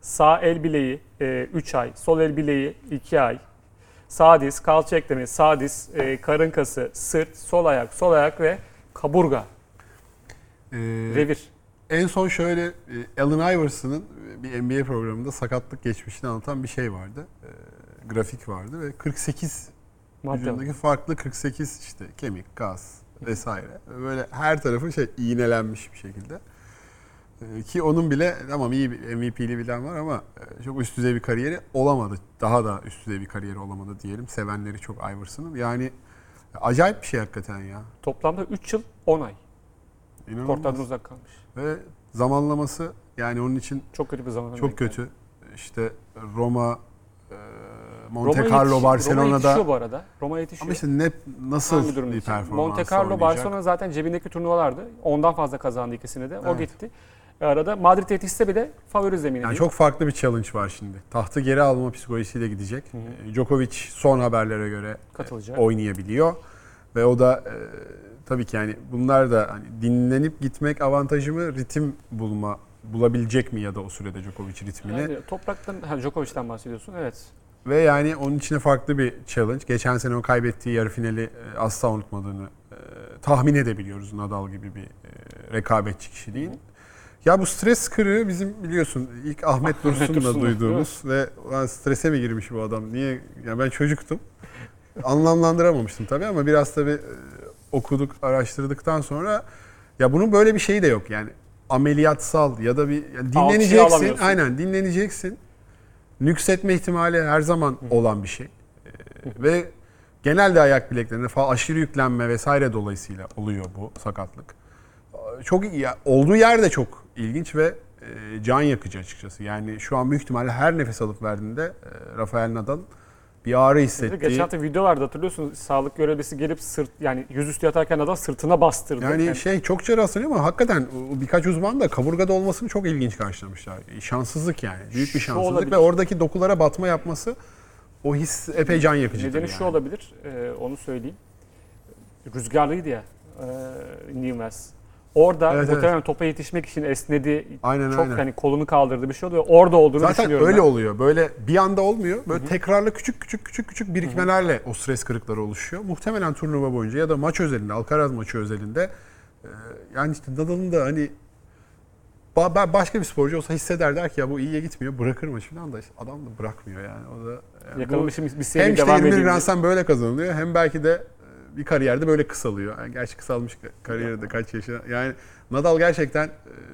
Sağ el bileği 3 ay. Sol el bileği 2 ay. Sağ diz, kalça eklemi, sağ diz, e, karın kası, sırt, sol ayak, sol ayak ve kaburga. E, Revir. en son şöyle e, Allen Iverson'ın e, bir NBA programında sakatlık geçmişini anlatan bir şey vardı. E, grafik vardı ve 48 Madde. Vücudundaki farklı 48 işte kemik, gaz, vesaire. Böyle her tarafı şey iğnelenmiş bir şekilde. Ee, Ki onun bile tamam iyi bir MVP'li bilen var ama e, çok üst düzey bir kariyeri olamadı. Daha da üst düzey bir kariyeri olamadı diyelim. Sevenleri çok Iverson'ın. Yani acayip bir şey hakikaten ya. Toplamda 3 yıl 10 ay. İnanılmaz. Kortlardan uzak kalmış. Ve zamanlaması yani onun için Çok kötü bir zaman. çok kötü. İşte Roma, e, Roma Monte yetiş- Carlo, Roma Barcelona'da yetişiyor bu arada. Roma yetişiyor. ama işte ne nasıl bir için? performans Monte Carlo? Barcelona zaten cebindeki turnuvalardı. Ondan fazla kazandı ikisini de. O Evet. gitti. Arada Madrid yetişse bile favori zemini. Yani değil. çok farklı bir challenge var şimdi. Tahtı geri alma psikolojisiyle gidecek. E, Djokovic son haberlere göre katılacak. oynayabiliyor ve o da e, tabii ki yani bunlar da hani dinlenip gitmek avantajı mı, ritim bulma bulabilecek mi ya da o sürede Djokovic ritmini Yani topraktan, ha, Djokovic'ten bahsediyorsun. Evet. Ve yani onun içine farklı bir challenge. Geçen sene o kaybettiği yarı finali e, asla unutmadığını e, tahmin edebiliyoruz Nadal gibi bir e, rekabetçi kişiliğin. Ya bu stres kırığı bizim biliyorsun ilk Ahmet *laughs* Dursun'la duyduğumuz ve "Ulan strese mi girmiş bu adam? Niye? Ya ben çocuktum. Anlamlandıramamıştım tabii ama biraz tabii okuduk, araştırdıktan sonra ya bunun böyle bir şeyi de yok. Yani ameliyatsal ya da bir yani dinleneceksin. Aynen dinleneceksin. Nüksetme ihtimali her zaman olan bir şey. E, ve genelde ayak bileklerinde falan aşırı yüklenme vesaire dolayısıyla oluyor bu sakatlık. Çok iyi. ya, Olduğu yer de çok ilginç ve e, can yakıcı açıkçası. Yani şu an büyük ihtimalle her nefes alıp verdiğinde e, Rafael Nadal bir ağrı hissettiği. Geçen hafta video vardı hatırlıyorsun. Sağlık görevlisi gelip sırt yani yüzüstü yatarken adam sırtına bastırdı. Yani şey çokça rastlanıyor ama hakikaten birkaç uzman da kaburgada olmasını çok ilginç karşılamışlar. Şanssızlık yani. Büyük bir şanssızlık olabilir. ve oradaki dokulara batma yapması o his epey can yakıcı. Nedeni şu olabilir, e, onu söyleyeyim. Rüzgarlıydı ya e. Orada Evet, muhtemelen topa yetişmek için esnedi. Aynen, çok aynen. hani kolunu kaldırdı bir şey oluyor. Orada olduğunu Zaten düşünüyorum. öyle ben. oluyor. Böyle bir anda olmuyor. Böyle tekrarlı küçük küçük küçük küçük birikmelerle o stres kırıkları oluşuyor. Muhtemelen turnuva boyunca ya da maç özelinde, Alcaraz maçı özelinde e, yani işte Nadal'ın da hani ba- başka bir sporcu olsa hisseder der ki ya bu iyiye gitmiyor bırakır maçı falan da işte adam da bırakmıyor yani. O da yani bu- Yakalamışım bir hem seri işte devam 21 edeyim. Grand Slam böyle kazanılıyor hem belki de bir kariyerde böyle kısalıyor. Yani gerçi kısalmış kariyerde kaç yaşına. Yani Nadal gerçekten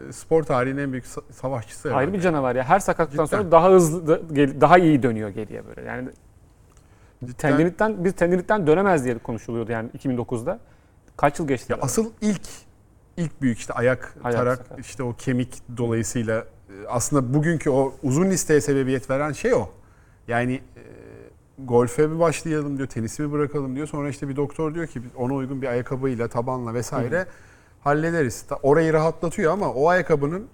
e, spor tarihinin en büyük sa- savaşçısı. Ayrı bir canavar ya. Her sakatlıktan Cidden. sonra daha hızlı, daha iyi dönüyor geriye böyle. Yani Cidden- tendinitten, biz tendinitten dönemez diye konuşuluyordu yani 2009'da. Kaç yıl geçti? Ya asıl ilk ilk büyük işte ayak, Ayak tarak sakat. işte o kemik dolayısıyla e, aslında bugünkü o uzun listeye sebebiyet veren şey o. Yani golfe mi başlayalım diyor, tenisi mi bırakalım diyor. Sonra işte bir doktor diyor ki ona uygun bir ayakkabıyla, tabanla vesaire hallederiz. Ta- Orayı rahatlatıyor ama o ayakkabının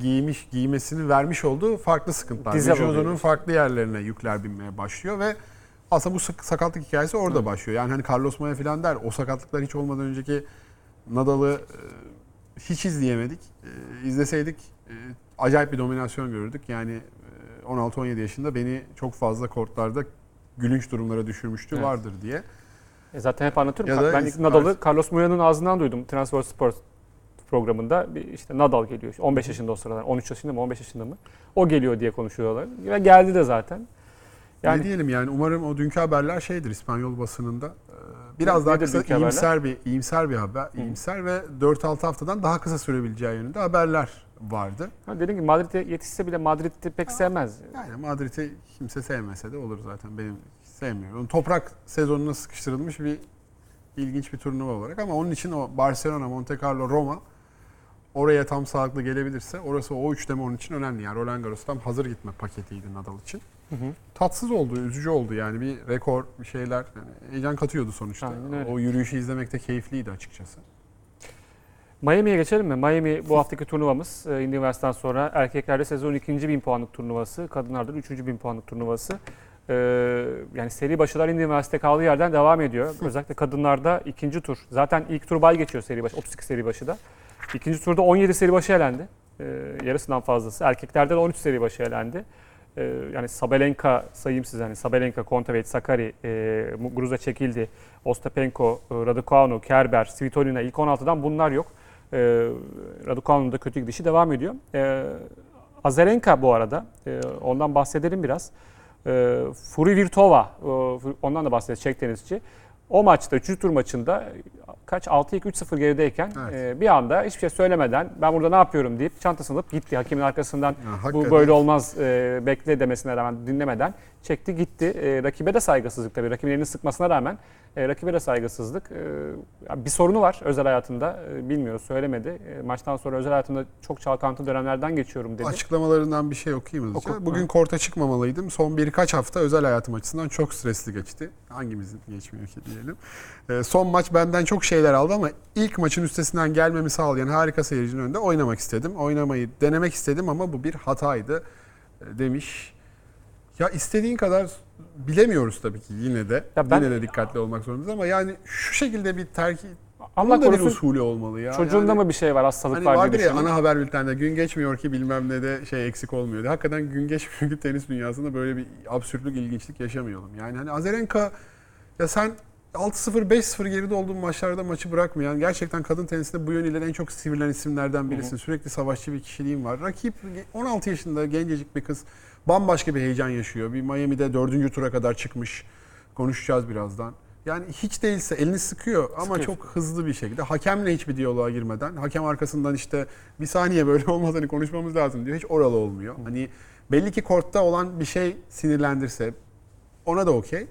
giymiş, giymesini vermiş olduğu farklı sıkıntılar. Dize Vücudunun vuruyor. farklı yerlerine yükler binmeye başlıyor ve aslında bu sakatlık hikayesi orada başlıyor. Yani hani Carlos Maya falan der o sakatlıklar hiç olmadan önceki Nadal'ı e, hiç izleyemedik. E, izleseydik e, acayip bir dominasyon görürdük. Yani e, 16-17 yaşında beni çok fazla kortlarda gülünç durumlara düşürmüştü Evet. vardır diye. E zaten hep anlatıyorum. Ya da ben ilk Nadal'ı Carlos Moya'nın ağzından duydum. Transfer Sport programında. Bir işte Nadal geliyor. 15 yaşında o sıralar. 13 yaşında mı 15 yaşında mı? O geliyor diye konuşuyorlar. Ve geldi de zaten. ne Yani diyelim yani umarım o dünkü haberler şeydir İspanyol basınında. e, Biraz Ne- daha kısa dünkü haberler? iyimser bir iyimser bir haber, iyimser ve 4-6 haftadan daha kısa sürebileceği yönünde haberler vardı. ha dediğim gibi Madrid'e yetişse bile Madrid'i pek sevmez. Yani Madrid'i kimse sevmese de olur zaten. Benim sevmiyorum. Toprak sezonuna sıkıştırılmış bir ilginç bir turnuva olarak ama onun için o Barcelona, Monte Carlo, Roma oraya tam sağlıklı gelebilirse orası o üçleme onun için önemli. Yani Roland Garros tam hazır gitme paketiydi Nadal için. Hı hı. Tatsız oldu, üzücü oldu yani bir rekor bir şeyler yani heyecan katıyordu sonuçta. Aynen öyle. O yürüyüşü izlemek de keyifliydi açıkçası. Miami'ye geçelim mi? Miami bu haftaki turnuvamız. E, Indy West'ten sonra erkeklerde sezon ikinci bin puanlık turnuvası, kadınlarda da üçüncü bin puanlık turnuvası. E, yani seri başılar West'te kaldığı yerden devam ediyor. Özellikle kadınlarda ikinci tur. Zaten ilk tur bay geçiyor seri başı, 32 seri başı da. İkinci turda 17 seri başı elendi. E, yarısından fazlası. Erkeklerde de 13 seri başı elendi. E, yani Sabalenka sayayım size hani Sabalenka, Kontaveit, Sakari, e, Muguruza çekildi. Ostapenko, e, Raducanu, Kerber, Svitolina ilk 16'dan bunlar yok. E, Raducanu'nun da kötü gidişi devam ediyor. E, Azarenka bu arada, e, ondan bahsedelim biraz. E, Furi Virtova, e, ondan da bahsedeceğiz, Çek tenisçi. o maçta 3. tur maçında kaç 6-2-3-0 gerideyken Evet. e, bir anda hiçbir şey söylemeden ben burada ne yapıyorum deyip çantasını alıp gitti. Hakimin arkasından Ya, bu böyle olmaz e, bekle demesine rağmen dinlemeden çekti gitti. E, rakibe de saygısızlık tabii. Rakibin elini sıkmasına rağmen e, rakibe de saygısızlık. E, bir sorunu var özel hayatında. E, bilmiyoruz söylemedi. E, maçtan sonra özel hayatımda çok çalkantılı dönemlerden geçiyorum dedi. Açıklamalarından bir şey okuyayım hızlıca. Oku. Bugün korta çıkmamalıydım. Son birkaç hafta özel hayatım açısından çok stresli geçti. Hangimizin geçmiyor ki diyelim. Ee, son maç benden çok şeyler aldı ama ilk maçın üstesinden gelmemi sağlayan harika seyircinin önünde oynamak istedim. Oynamayı denemek istedim ama bu bir hataydı e, demiş. Ya istediğin kadar bilemiyoruz tabii ki yine de. Ya ben- Yine de dikkatli olmak zorundayız ama yani şu şekilde bir terki Allah bunun da bir korusun usulü olmalı ya. çocuğunda Yani- mı bir şey var hastalık Hani var vardır ya ana haber bülteninde gün geçmiyor ki bilmem ne de şey eksik olmuyor. diye. Hakikaten gün geçmiyor ki tenis dünyasında böyle bir absürtlük, ilginçlik yaşamayalım. Yani hani Azarenka ya sen 6-0 5-0 geride olduğun maçlarda maçı bırakmayan gerçekten kadın tenisinde bu yönüyle en çok sivrilen isimlerden birisin. Sürekli savaşçı bir kişiliğin var. Rakip 16 yaşında gencecik bir kız bambaşka bir heyecan yaşıyor. Bir Miami'de dördüncü tura kadar çıkmış. Konuşacağız birazdan. Yani hiç değilse elini sıkıyor ama Sıkıyor. çok hızlı bir şekilde. Hakemle hiçbir diyaloğa girmeden, hakem arkasından işte bir saniye böyle *laughs* olmaz hani konuşmamız lazım diyor. Hiç oralı olmuyor. Hani belli ki kortta olan bir şey sinirlendirse ona da okey.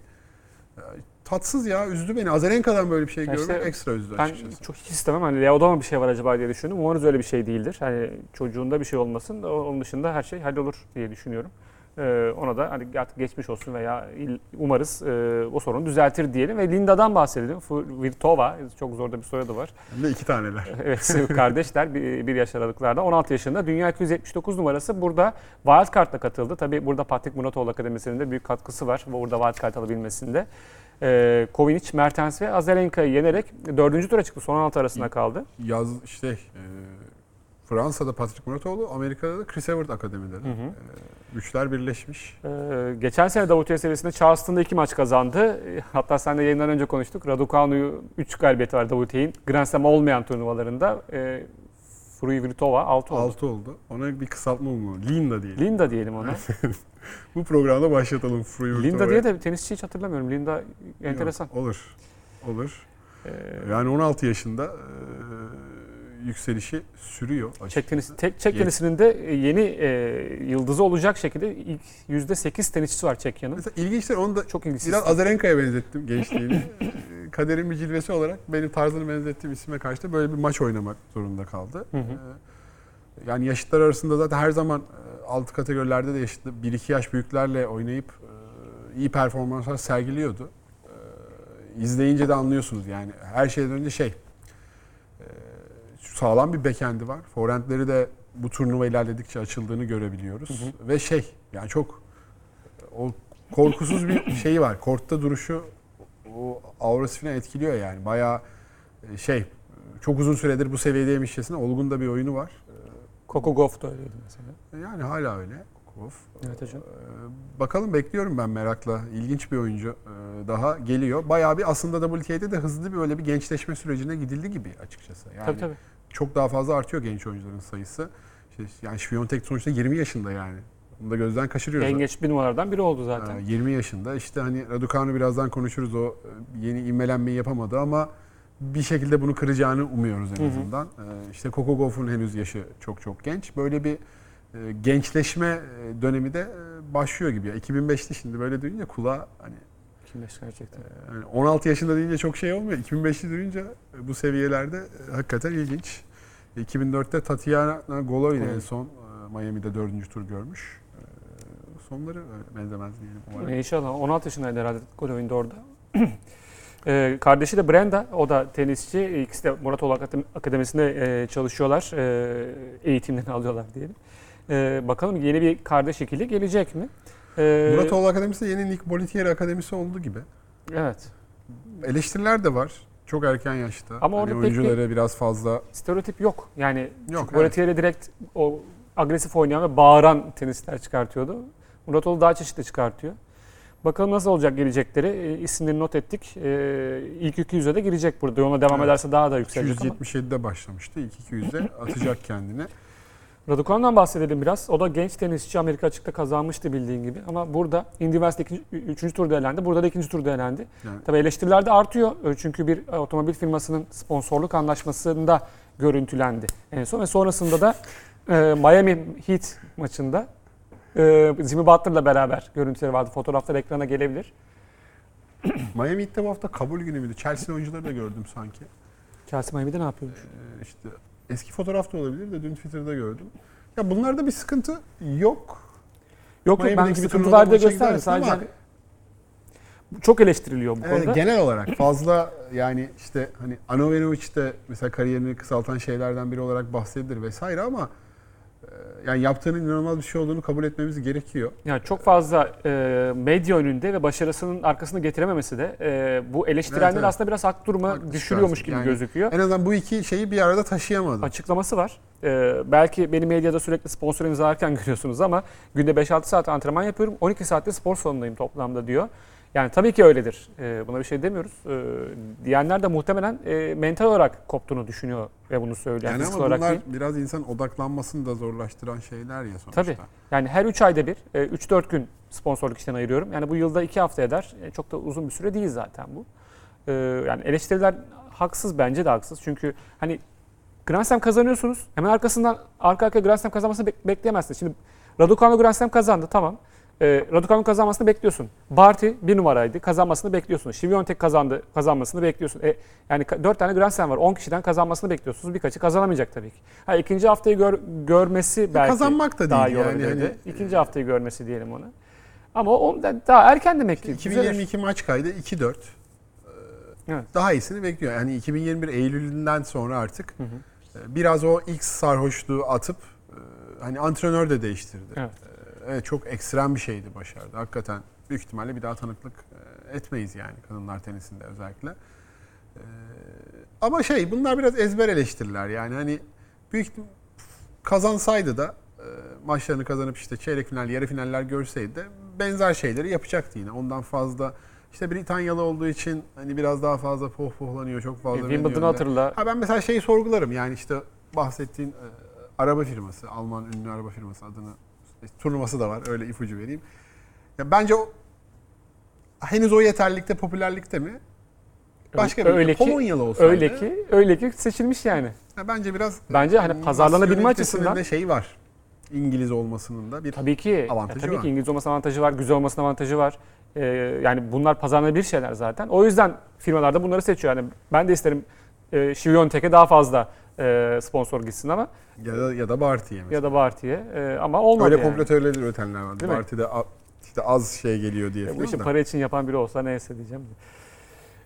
Tatsız ya üzdü beni. Azarenka'dan böyle bir şey Ya görmek işte ekstra üzdü Ben açıkçası. çok hiç istemem. Hani Leo'da mı bir şey var acaba diye düşündüm. Umarız öyle bir şey değildir. Hani çocuğunda bir şey olmasın. Onun dışında her şey hallolur diye düşünüyorum. Ee, ona da hani artık geçmiş olsun veya umarız e, o sorunu düzeltir diyelim. Ve Linda'dan bahsedelim. Virtova çok zor da bir soyadı var. Hem de iki taneler. *laughs* Evet kardeşler bir, bir yaş aralıklarda 16 yaşında dünya 279 numarası burada wildcard'la katıldı. Tabii burada Patrick Muratov Akademisi'nin de büyük katkısı var burada wildcard alabilmesinde. Ee, Kovinic, Mertens ve Azarenka'yı yenerek dördüncü tura çıktı. Son 16 arasında kaldı. Yaz işte e, Fransa'da Patrick Muratoğlu, Amerika'da da Chris Evert Akademileri. Hı hı. E, güçler birleşmiş. Ee, geçen sene WTA seviyesinde Charleston'da iki maç kazandı. Ee, Hatta seninle yayından önce konuştuk. Raducanu'yu 3 galibiyeti var WTA'nin. Grand Slam olmayan turnuvalarında. Ee, Fruhvirtova 6 oldu. 6 oldu. Ona bir kısaltma bulmalı. Linda diyelim. Linda diyelim ona. *laughs* Bu programda başlatalım Fruy Linda diye de tenisçi hiç hatırlamıyorum. Linda enteresan. Olur. Olur. Ee, Yani 16 yaşında yükselişi sürüyor. Çek, tenis, tek, Çek tenisinin de yeni e, yıldızı olacak şekilde ilk %8 tenisçisi var Çekya'nın. Mesela ilginçtir onu da Çok ilginç. biraz Azarenka'ya benzettim gençliğini. E, *laughs* Kaderin bir cilvesi olarak benim tarzını benzettiğim isime karşı da böyle bir maç oynamak zorunda kaldı. Hı hı. E, Yani yaşıtlar arasında zaten her zaman e, alt kategorilerde de yaşıtlı 1-2 yaş büyüklerle oynayıp e, iyi performanslar sergiliyordu. E, İzleyince de anlıyorsunuz yani her şeyden önce şey e, sağlam bir bekendi var. Forentleri de bu turnuva ilerledikçe açıldığını görebiliyoruz. Hı Ve şey yani çok o korkusuz bir *clears throat* şeyi var. Kortta duruşu o aurası falan etkiliyor yani. Bayağı e, şey çok uzun süredir bu seviyedeymişçesine olgun da bir oyunu var. Coco Gauff da öyleydi mesela. Yani hala öyle. Kof. Evet hocam. Ee, Bakalım bekliyorum ben merakla. İlginç bir oyuncu ee, daha geliyor. Bayağı bir aslında WTA'de de hızlı bir böyle bir gençleşme sürecine gidildi gibi açıkçası. Yani tabii tabii. çok daha fazla artıyor genç oyuncuların sayısı. İşte, yani Şviyontek sonuçta 20 yaşında yani. Bunu da gözden kaçırıyoruz. En geç bir numaralardan biri oldu zaten. Ee, 20 yaşında. İşte hani Raducanu birazdan konuşuruz. O e, yeni inmelenmeyi yapamadı ama bir şekilde bunu kıracağını umuyoruz en Hı hı. azından. Ee, İşte Gauff'un henüz yaşı çok çok genç. Böyle bir gençleşme e, dönemi de e, başlıyor gibi. Ya. 2005'te şimdi böyle duyunca kulağa hani Kimleş gerçekten. yani 16 yaşında deyince çok şey olmuyor. 2005'li duyunca e, bu seviyelerde e, hakikaten ilginç. 2004'te Tatiana Golovin en son e, Miami'de dördüncü tur görmüş. E, Sonları e, benzemez diyelim umarım. İnşallah. 16 yaşındaydı herhalde Golovin de orada. Ee, *clears throat* kardeşi de Brenda, o da tenisçi. İkisi de Muratoğlu Akademi- Akademisi'nde e, çalışıyorlar. E, eğitimlerini *laughs* alıyorlar diyelim. E, bakalım yeni bir kardeş ikili gelecek mi? E, Muratoğlu Akademisi de yeni Nick Bolitieri Akademisi oldu gibi. Evet. Eleştiriler de var. Çok erken yaşta. Ama hani orada pek bir- oyuncuları biraz fazla Stereotip yok. Yani yok. çünkü Boletieri direkt o agresif oynayan ve bağıran tenisler çıkartıyordu. Muratoğlu daha çeşitli çıkartıyor. Bakalım nasıl olacak gelecekleri. E, isimlerini not ettik. E, ilk 200'e de girecek burada. Yoluna devam Evet. ederse daha da yükselecek ama. 277'de başlamıştı. İlk 200'de atacak kendini. Raducanu'dan bahsedelim biraz. O da genç tenisçi Amerika açıkta kazanmıştı bildiğin gibi. Ama burada Indy West ikinci, üçüncü turda elendi. Burada da ikinci turda elendi. Yani Tabii eleştiriler de artıyor. Çünkü bir otomobil firmasının sponsorluk anlaşmasında görüntülendi en son. Ve sonrasında da e, Miami Heat maçında e, Jimmy Butler'la beraber görüntüleri vardı. Fotoğraflar ekrana gelebilir. *clears throat* Miami Heat'te bu hafta kabul günü müydü? Chelsea oyuncuları da gördüm sanki. Chelsea Miami'de ne yapıyor? Ee, işte eski fotoğraf da olabilir de dün Twitter'da gördüm. Ya bunlarda bir sıkıntı yok. Yok yok ben sıkıntılar da gidersin Sadece ama- çok eleştiriliyor bu Evet, konuda. genel olarak fazla yani işte hani Anovenovic de mesela kariyerini kısaltan şeylerden biri olarak bahsedilir vesaire ama yani yaptığının inanılmaz bir şey olduğunu kabul etmemiz gerekiyor. Yani çok fazla e, medya önünde ve başarısının arkasını getirememesi de e, bu eleştirenleri Evet, evet. aslında biraz hak duruma Haklı düşürüyormuş gibi Yani gözüküyor. En azından bu iki şeyi bir arada taşıyamadı. Açıklaması var. E, belki beni medyada sürekli sponsor imzalarken *laughs* görüyorsunuz ama günde 5-6 saat antrenman yapıyorum. 12 saatte spor salonundayım toplamda diyor. Yani tabii ki öyledir. E, buna bir şey demiyoruz. E, diyenler de muhtemelen e, mental olarak koptuğunu düşünüyor ve bunu söylüyor. Yani fiziksel ama bunlar değil. biraz insan odaklanmasını da zorlaştıran şeyler ya sonuçta. Tabii. Yani her 3 ayda bir, e, 3-4 gün sponsorluk işten ayırıyorum. Yani bu yılda 2 hafta eder. E, Çok da uzun bir süre değil zaten bu. E, Yani eleştiriler haksız bence de haksız. Çünkü hani Grand Slam kazanıyorsunuz. Hemen arkasından arka arkaya Grand Slam kazanmasını bek- bekleyemezsiniz. Şimdi Raducanu Grand Slam kazandı tamam. E, Raducanu kazanmasını bekliyorsun. Barty bir numaraydı. Kazanmasını bekliyorsun. Şiviyontek kazandı. Kazanmasını bekliyorsun. E, yani 4 tane Grand Slam var. 10 kişiden kazanmasını bekliyorsunuz. Birkaçı kazanamayacak tabii ki. Ha, ikinci haftayı gör- görmesi belki Kazanmak da daha iyi yani. Hani, İkinci haftayı görmesi diyelim ona. Ama o da daha erken demek ki. Düzelir. 2022 maç kaydı 2-4. Evet. Daha iyisini bekliyor. Yani 2021 Eylül'ünden sonra artık Hı hı. e, biraz o ilk sarhoşluğu atıp e, hani antrenör de değiştirdi. Evet. Evet çok ekstrem bir şeydi başardı. Hakikaten büyük ihtimalle bir daha tanıklık e, etmeyiz yani kadınlar tenisinde özellikle. E, Ama şey bunlar biraz ezber eleştiriler yani hani büyük kazansaydı da e, maçlarını kazanıp işte çeyrek final, yarı finaller görseydi de benzer şeyleri yapacaktı yine. Ondan fazla işte Britanyalı olduğu için hani biraz daha fazla pohpohlanıyor, çok fazla önünde. hatırla. Ha ben mesela şeyi sorgularım yani işte bahsettiğin e, araba firması, Alman ünlü araba firması adını turnuvası da var öyle ipucu vereyim. Ya bence o henüz o yeterlikte, popülerlikte mi? Başka bir öyle ki, Polonyalı olsaydı. öyle ki öyle ki seçilmiş yani. ya bence biraz Bence hani Mas pazarlanabilme açısından de şey var. İngiliz olmasının da bir tabii ki Avantajı tabii var. ki İngiliz olmasının avantajı var, güzel olmasının avantajı var. Ee, yani bunlar pazarlanabilir şeyler zaten. O yüzden firmalar da bunları seçiyor. Yani ben de isterim e, Şiviyontek'e daha fazla e, sponsor gitsin ama ya da ya da Barty'ye mesela. ya da Barty'ye e, ama olmadı Öyle yani. komplo teorileri üretenler vardı. Değil mi? Barty'de a- işte az şey geliyor diye. E, bu işi para için yapan biri olsa neyse diyeceğim.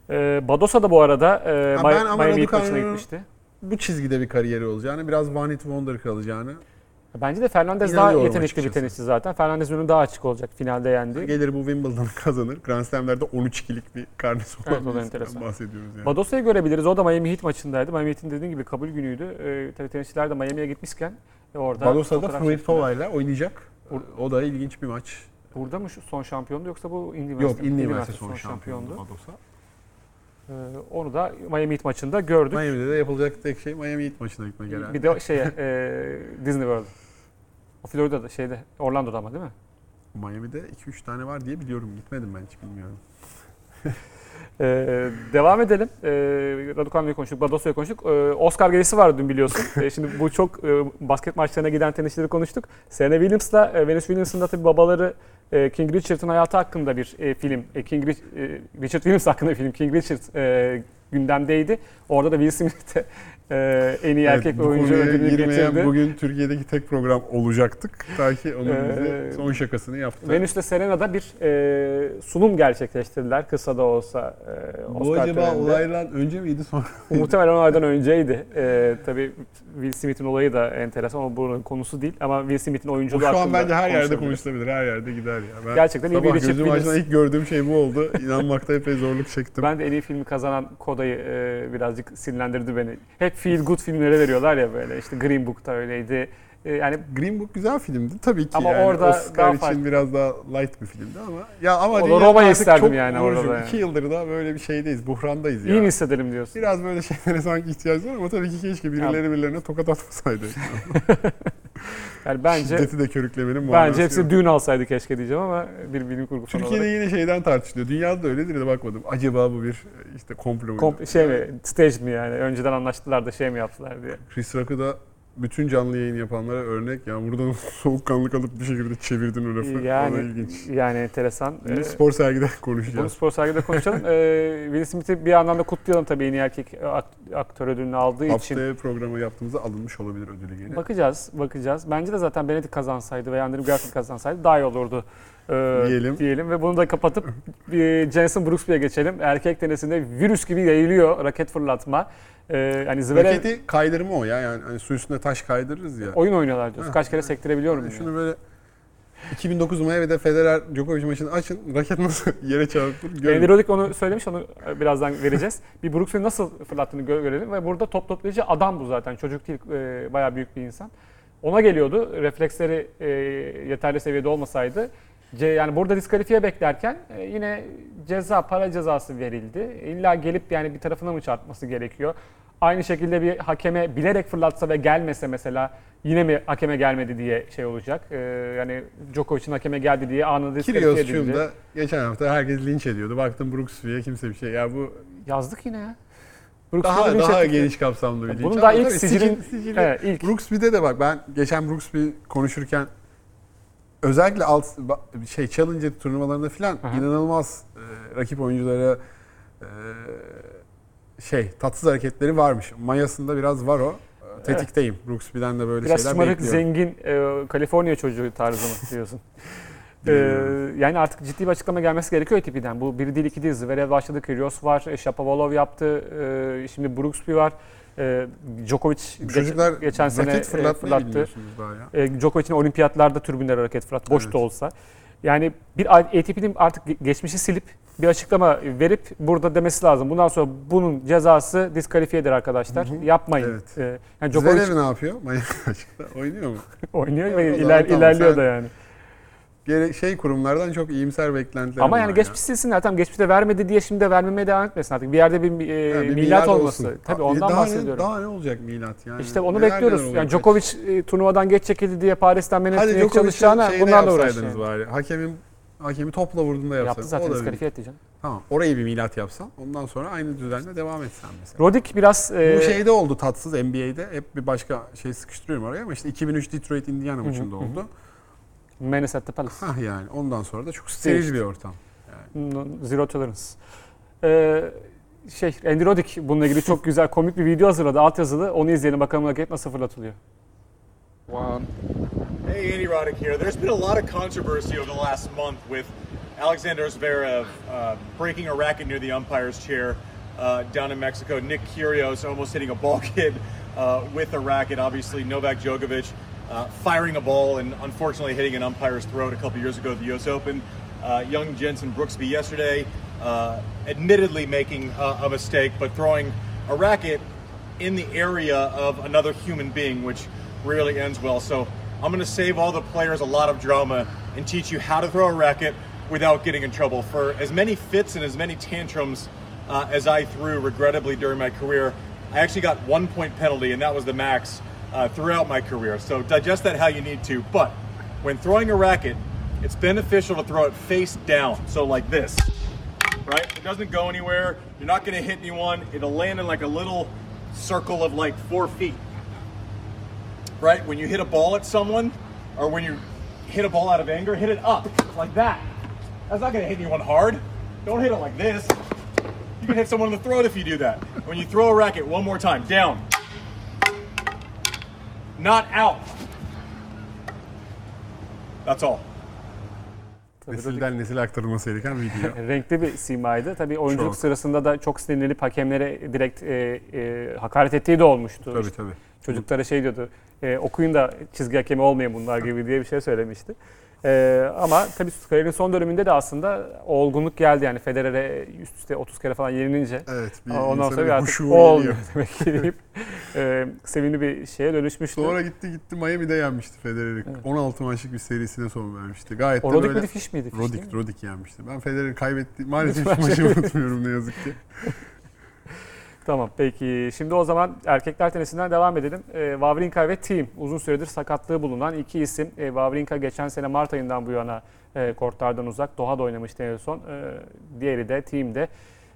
Ee, Badosa da bu arada e, Ha, ben Miami Heat maçına gitmişti. Bu çizgide bir kariyeri olacağını, biraz one hit wonder kalacağını Bence de Fernandez daha İnanıyorum yetenekli bir açıkçası. tenisçi zaten. Fernandez önü daha açık olacak. Finalde yendi. Gelir bu Wimbledon'ı *laughs* kazanır. Grand Slam'lerde 13-2'lik bir karnesi olan Evet, o da bir enteresan. bahsediyoruz yani. Badosa'yı görebiliriz. O da Miami Heat maçındaydı. Miami Heat'in dediğim gibi kabul günüydü. Ee, tabii tenisçiler de Miami'ye gitmişken e, orada Badosa'da fotoğraf Fruitova ile oynayacak. O da ilginç bir maç. Burada mı şu son şampiyondu yoksa bu Indy Yok? Indy Üniversitesi son şampiyondu Badosa. Ee, onu da Miami Heat maçında gördük. Miami'de de yapılacak tek şey Miami Heat maçına gitmek herhalde. Bir de şeye e, Disney World. O Florida'da şeyde Orlando'da ama değil mi? Miami'de 2-3 tane var diye biliyorum. Gitmedim ben hiç bilmiyorum. *laughs* Ee, devam edelim. Ee, Raducanu'yu konuştuk, Badosa'yı konuştuk. Ee, Oscar gecesi vardı dün biliyorsun. *laughs* Ee, şimdi bu çok e, basket maçlarına giden tenisçileri konuştuk. Serena Williams'la e, Venus Williams'ın da tabii babaları e, King Richard'ın hayatı hakkında bir e, film. E, King Rich- e, Richard Williams hakkında bir film. King Richard e, gündemdeydi. Orada da Will Smith de e, en iyi erkek bu oyuncu ödülünü getirdi. Bugün Türkiye'deki tek program olacaktık. Ta ki onun Ee, bize son şakasını yaptı. Venüs'te Serena'da bir e, sunum gerçekleştirdiler. Kısa da olsa e, Bu Oscar acaba töreninde. olaylar önce miydi sonra? *laughs* Muhtemelen olaydan önceydi. Ee, tabii Will Smith'in olayı da enteresan ama bunun konusu değil. Ama Will Smith'in Bu oyunculuğu şu an hakkında bence her yerde konuşulabilir. Her yerde gider ya. Ben Gerçekten iyi bir Richard gözüm açtığında Williams. ilk gördüğüm şey bu oldu. *laughs* İnanmakta epey zorluk çektim. Ben de en iyi filmi kazanan Koda'yı e, birazcık sinirlendirdi beni. Hep feel good filmlere veriyorlar ya böyle. İşte Green Book'ta öyleydi. E, yani Green Book güzel filmdi tabii ki. Ama yani orada Oscar daha için farklı. biraz daha light bir filmdi ama ya ama artık isterdim yani orada yani. iki yıldır da böyle bir şeydeyiz, buhrandayız ya. iyi hissedelim diyorsun. Biraz böyle şeylere sanki ihtiyaç var ama tabii ki keşke birileri birilerine tokat atmasaydı. *laughs* *laughs* Yani bence Şiddeti de körüklemenin bence hepsi yok. düğün alsaydı keşke diyeceğim ama bir bilim kurgu fanı Türkiye'de olarak. yine şeyden tartışılıyor. Dünyada da öyledir de bakmadım. Acaba bu bir işte komplo mu? Komp- şey mi, stage mi yani? Önceden anlaştılar da şey mi yaptılar diye. Chris Rock'ı da bütün canlı yayın yapanlara örnek. Yani buradan *laughs* soğukkanlı kalıp bir şekilde çevirdin o lafı. o Yani ilginç. yani enteresan. Bunu Ee, spor sergide *laughs* Bunu konuşacağız. spor sergide konuşalım. ee, Will Smith'i bir yandan da kutlayalım tabii en iyi erkek ak- aktör ödülünü aldığı için. Haftaya programı yaptığımızda alınmış olabilir ödülü gene. Bakacağız, bakacağız. Bence de zaten Benedict kazansaydı veya Andrew Garfield kazansaydı daha iyi olurdu. ee, Diyelim. diyelim ve bunu da kapatıp *laughs* e, Jensen Brooksby'ye geçelim. Erkek tenisinde virüs gibi yayılıyor raket fırlatma. Ee, yani Zverev Raketi kaydırma o ya. Yani hani su üstünde taş kaydırırız ya. oyun oynuyorlar diyorsun. Ha, Kaç kere evet. sektirebiliyorum. Yani yani. şunu böyle 2009 Miami'de Federer Djokovic maçını açın. Raket nasıl *laughs* yere çarpılır görün. Andy Roddick onu söylemiş, onu e, birazdan vereceğiz. bir Brooksby'nin nasıl fırlattığını gö- görelim ve burada top toplayıcı adam bu zaten. Çocuk değil, e, bayağı büyük bir insan. Ona geliyordu. Refleksleri e, yeterli seviyede olmasaydı. Ce, yani burada diskalifiye beklerken e, yine ceza, para cezası verildi. İlla gelip yani bir tarafına mı çarpması gerekiyor? Aynı şekilde bir hakeme bilerek fırlatsa ve gelmese mesela yine mi hakeme gelmedi diye şey olacak. E, yani Djokovic'in hakeme geldi diye anında diskalifiye Kyrgios edildi. Chum'da geçen hafta herkes linç ediyordu. Baktım Brooksby'ye kimse bir şey. Ya bu Yazdık yine ya. Brooksby'de daha linç daha ettik. geniş kapsamlı bir linç. Bunun Ama daha ilk tabii sicilin, sicil- sicili- evet, ilk Brooksby'de de bak ben geçen Brooksby konuşurken özellikle alt şey challenger turnuvalarında filan inanılmaz e, rakip oyunculara e, şey tatsız hareketleri varmış. Mayasında biraz var o. E, Tetikteyim. Brooksby'den de böyle biraz şeyler şımarık, bekliyorum. zengin e, Kaliforniya çocuğu tarzı mı diyorsun? *laughs* E, Bilmiyorum. yani artık ciddi bir açıklama gelmesi gerekiyor ATP'den. Bu bir değil iki değil. Zverev başladı, Kyrgios var, e, Shapovalov yaptı, e, şimdi Brooksby var. E, Djokovic Bu geç- çocuklar geçen sene fırlattı. E, Djokovic'in olimpiyatlarda tribünlere hareket fırlat, boş Evet. da olsa. Yani bir ATP'nin artık ge- geçmişi silip bir açıklama verip burada demesi lazım. Bundan sonra bunun cezası diskalifiyedir arkadaşlar. Hı hı. Yapmayın. Evet. E, yani Djokovic Zverev ne yapıyor? *laughs* Açıkta *laughs* oynuyor mu? oynuyor ve iler, ilerliyor da yani. Gere şey kurumlardan çok iyimser beklentiler Ama var yani ya. geçmiş silsinler. Tamam geçmişte vermedi diye şimdi de vermemeye devam etmesin artık. Bir yerde bir, e, Yani milat, olsun. olması. Tabii Aa, ondan daha bahsediyorum. Ne, daha ne olacak milat yani? işte onu Neler bekliyoruz. neler Yani olacak? Djokovic e, turnuvadan geç çekildi diye Paris'ten men Hadi etmeye Djokovic'e çalışacağına bunlarla yapsaydınız uğraşıyor. bari. Hakemin hakemi topla vurduğunda yapsan. Yaptı zaten da bir- diskalifiye etti canım. Tamam. Orayı bir milat yapsan. Ondan sonra aynı düzenle devam etsen mesela. Roddick biraz e, Bu şeyde oldu tatsız NBA'de. Hep bir başka şey sıkıştırıyorum oraya ama işte 2003 Detroit Indiana maçında oldu. Menace at the Palace. Hah yani ondan sonra da çok steril bir ortam. No- Zero tolerance. Ee, şey, Andy Roddick bununla ilgili çok güzel *laughs* komik bir video hazırladı. Altyazılı. Onu izleyelim bakalım raket nasıl fırlatılıyor. One. Hey, Andy Roddick here. There's been a lot of controversy over the last month with Alexander Zverev uh, breaking a racket near the umpire's chair uh, down in Mexico. Nick Kyrgios almost hitting a ball *laughs* kid uh, with a racket. Obviously, Novak Djokovic uh, firing a ball and unfortunately hitting an umpire's throat a couple years ago at the U.S. Open. Uh, young Jensen Brooksby yesterday, uh, admittedly making a mistake, but throwing a racket in the area of another human being, which rarely ends well. So I'm going to save all the players a lot of drama and teach you how to throw a racket without getting in trouble. For as many fits and as many tantrums uh, as I threw, regrettably, during my career, I actually got one point penalty, and that was the max uh, throughout my career. So digest that how you need to. But when throwing a racket, it's beneficial to throw it face down, so like this right? It doesn't go anywhere. You're not going to hit anyone. It'll land in like a little circle of like four feet, right? When you hit a ball at someone, or when you hit a ball out of anger, hit it up like that. That's not going to hit anyone hard. Don't hit it like this. You can hit someone in the throat if you do that. When you throw a racket, one more time, down, not out. That's all. Tabii Nesilden nesile aktarılması gereken video. *laughs* renkli bir simaydı. Tabii oyunculuk Çok. sırasında da çok sinirlenip hakemlere direkt e, e, hakaret ettiği de olmuştu. tabii İşte tabii. Çocuklara şey diyordu, e, okuyun da çizgi hakemi olmayın bunlar *laughs* gibi diye bir şey söylemişti. E, ama tabii kariyerinin son döneminde de aslında olgunluk geldi yani Federer'e üst üste 30 kere falan yenilince. Evet. Bir ondan sonra bir artık o olmuyor *laughs* demek ki deyip *laughs* e, sevimli bir şeye dönüşmüştü. Sonra gitti gitti Miami'de yenmişti Federer'i. 16 maçlık bir serisine son vermişti. Gayet o de Roddick böyle... miydi, miydi? Rodik? Rodik yenmişti. Ben Federer'i kaybetti. Maalesef *laughs* hiç maçı unutmuyorum ne yazık ki. Tamam peki. Şimdi o zaman erkekler tenisinden devam edelim. Ee, Wawrinka ve Thiem uzun süredir sakatlığı bulunan iki isim. Ee, Wawrinka geçen sene Mart ayından bu yana e, kortlardan uzak. Doha'da oynamıştı en son. Ee, diğeri de Thiem de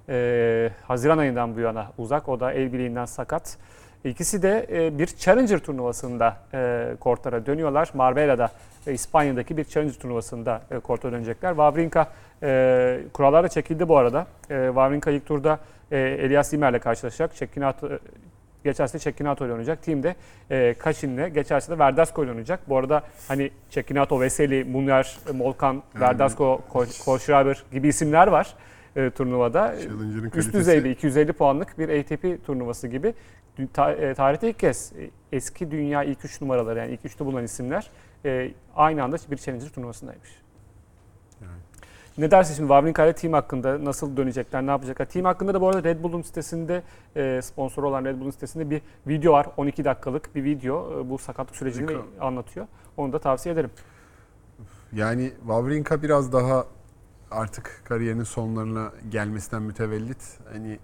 e, Haziran ayından bu yana uzak. O da el bileğinden sakat. İkisi de e, bir Challenger turnuvasında e, kortlara dönüyorlar. Marbella'da e, İspanya'daki bir Challenger turnuvasında e, korta dönecekler. Wawrinka e, kurallara çekildi bu arada. Wawrinka ilk turda e, Elias Zimmer'le karşılaşacak. Çekinato, e, geçerse Çekinato ile oynayacak. Team de e, Kaşin'le, geçerse de Verdasco ile oynayacak. Bu arada hani Çekinato, Veseli, Munyar, Molkan, Verdasco, Ko- Kohlschreiber gibi isimler var e, turnuvada. Üst düzeyde 250 puanlık bir ATP turnuvası gibi. Ta- e, tarihte ilk kez e, eski dünya ilk 3 numaraları yani ilk 3'te bulunan isimler e, aynı anda bir Challenger turnuvasındaymış. Yani. Ne dersin şimdi Wawrinka ile team hakkında nasıl dönecekler, ne yapacaklar? Team hakkında da bu arada Red Bull'un sitesinde, e, sponsor olan Red Bull'un sitesinde bir video var. 12 dakikalık bir video. E, bu sakatlık sürecini Harika. anlatıyor. Onu da tavsiye ederim. Yani Wawrinka biraz daha artık kariyerinin sonlarına gelmesinden mütevellit. Hani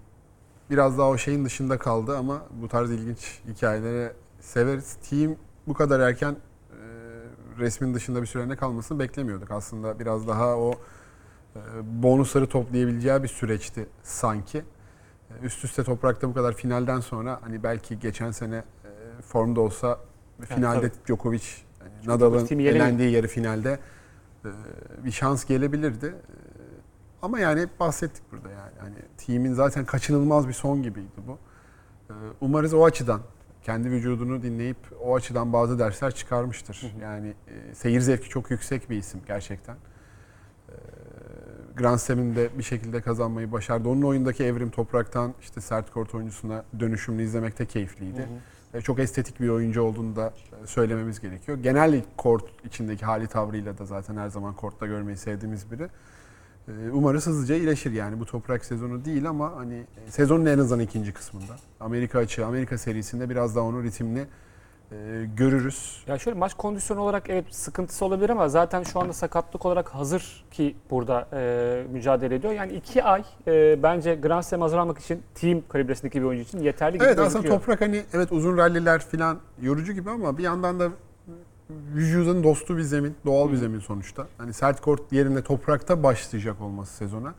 biraz daha o şeyin dışında kaldı ama bu tarz ilginç hikayelere severiz. Team bu kadar erken e, resmin dışında bir sürede kalmasını beklemiyorduk. Aslında biraz daha o bonusları toplayabileceği bir süreçti sanki. E, Üst üste toprakta bu kadar finalden sonra hani belki geçen sene e, formda olsa finalde Djokovic, yani Nadal'ın Team'i yenemiyor. elendiği yarı finalde e, bir şans gelebilirdi. E, Ama yani hep bahsettik burada yani. Hani team'in zaten kaçınılmaz bir son gibiydi bu. E, Umarız o açıdan kendi vücudunu dinleyip o açıdan bazı dersler çıkarmıştır. Yani e, seyir zevki çok yüksek bir isim gerçekten. Grand Slam'in de bir şekilde kazanmayı başardı. Onun oyundaki evrim topraktan işte sert kort oyuncusuna dönüşümünü izlemek de keyifliydi. E, Çok estetik bir oyuncu olduğunu da e, söylememiz gerekiyor. Genel kort içindeki hali tavrıyla da zaten her zaman kortta görmeyi sevdiğimiz biri. E, Umarız hızlıca iyileşir yani bu toprak sezonu değil ama hani e, sezonun en azından ikinci kısmında. Amerika açığı, Amerika serisinde biraz daha onun ritimini e, görürüz. Ya şöyle maç kondisyonu olarak evet sıkıntısı olabilir ama zaten şu anda sakatlık olarak hazır ki burada e, mücadele ediyor. Yani iki ay e, bence Grand Slam hazırlanmak için team kalibresindeki bir oyuncu için yeterli gibi Evet aslında gözüküyor. toprak hani evet uzun ralliler falan yorucu gibi ama bir yandan da vücudun dostu bir zemin, doğal bir zemin sonuçta. Hani sert kort yerine toprakta başlayacak olması sezona.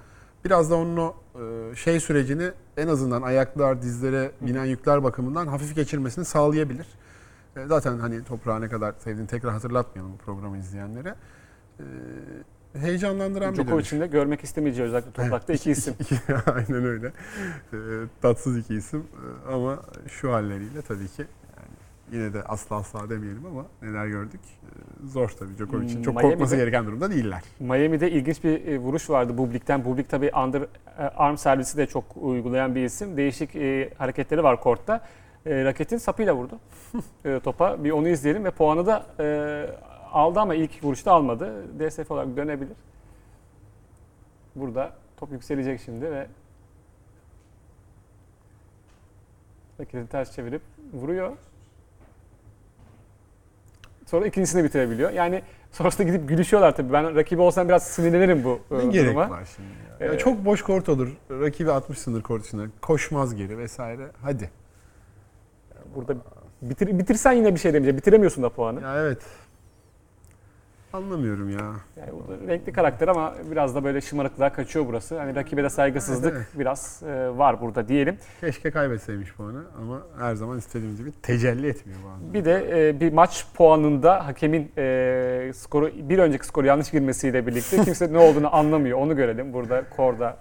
Biraz da onun o e, şey sürecini en azından ayaklar, dizlere binen yükler bakımından hafif geçirmesini sağlayabilir. E, Zaten hani toprağı ne kadar sevdiğini tekrar hatırlatmayalım bu programı izleyenlere. E, Heyecanlandıran bir dönüş. Djokovic'in de görmek istemeyeceği özellikle toprakta iki isim. *laughs* Aynen öyle. Ee, tatsız iki isim Ee, ama şu halleriyle tabii ki yine de asla asla demeyelim ama neler gördük. Zor tabii Djokovic için. Çok Miami'de- korkması gereken durumda değiller. Miami'de ilginç bir e, vuruş vardı Bublik'ten. Bublik tabii under e, arm servisi de çok uygulayan bir isim. Değişik e, hareketleri var kortta. E, raketin sapıyla vurdu *laughs* e, topa. Bir onu izleyelim ve puanı da e, aldı ama ilk vuruşta almadı. DSF olarak dönebilir. Burada top yükselecek şimdi ve raketi ters çevirip vuruyor. Sonra ikincisini bitirebiliyor. Yani sonrasında gidip gülüşüyorlar tabii. Ben rakibi olsam biraz sinirlenirim bu e, Ne gerek duruma. var şimdi ya? Ee, çok boş kort olur. Rakibi 60 sınır kort içinde. Koşmaz geri vesaire. Hadi. Burada bitir, bitirsen yine bir şey demeyecek. Bitiremiyorsun da puanı. Ya evet. Anlamıyorum ya. Yani bu da renkli karakter ama biraz da böyle şımarıklığa kaçıyor burası. Hani rakibe de saygısızlık Evet, biraz e, var burada diyelim. Keşke kaybetseymiş puanı ama her zaman istediğimiz gibi tecelli etmiyor bazen. Bir de e, bir maç puanında hakemin e, skoru bir önceki skoru yanlış girmesiyle birlikte kimse ne olduğunu anlamıyor. Onu görelim burada Korda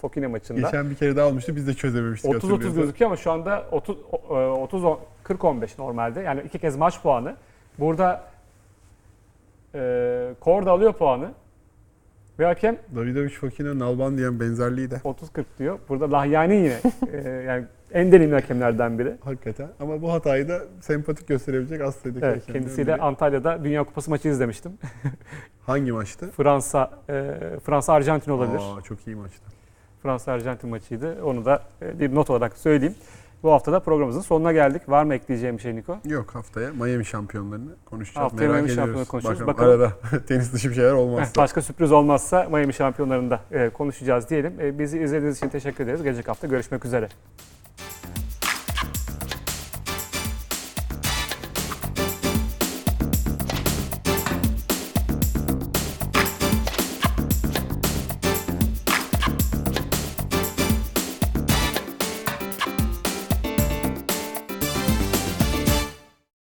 Fokine maçında. Geçen bir kere daha olmuştu biz de çözememiştik 30-30 hatırlıyorsan. gözüküyor ama şu anda 30 30 40-15 normalde. Yani iki kez maç puanı. Burada e, Korda alıyor puanı. Ve hakem Davidovic Fokina Nalban diyen benzerliği de 30-40 diyor. Burada Lahyani yine e, yani en deneyimli hakemlerden biri. hakikaten. Ama bu hatayı da sempatik gösterebilecek az sayıdaki Evet, hakemlerden kendisiyle biri. Antalya'da Dünya Kupası maçı izlemiştim. Hangi maçtı? Fransa e, Fransa Arjantin olabilir. Aa, çok iyi maçtı. Fransa Arjantin maçıydı. Onu da e, bir not olarak söyleyeyim. Bu hafta da programımızın sonuna geldik. Var mı ekleyeceğim bir şey Niko? Yok haftaya Miami şampiyonlarını konuşacağız. Haftaya Merak Miami şampiyonu konuşuruz. Bakalım, Bakalım. arada *laughs* tenis dışı bir şeyler olmazsa. Başka sürpriz olmazsa Miami şampiyonlarında e, konuşacağız diyelim. E, bizi izlediğiniz için teşekkür ederiz. Gelecek hafta görüşmek üzere.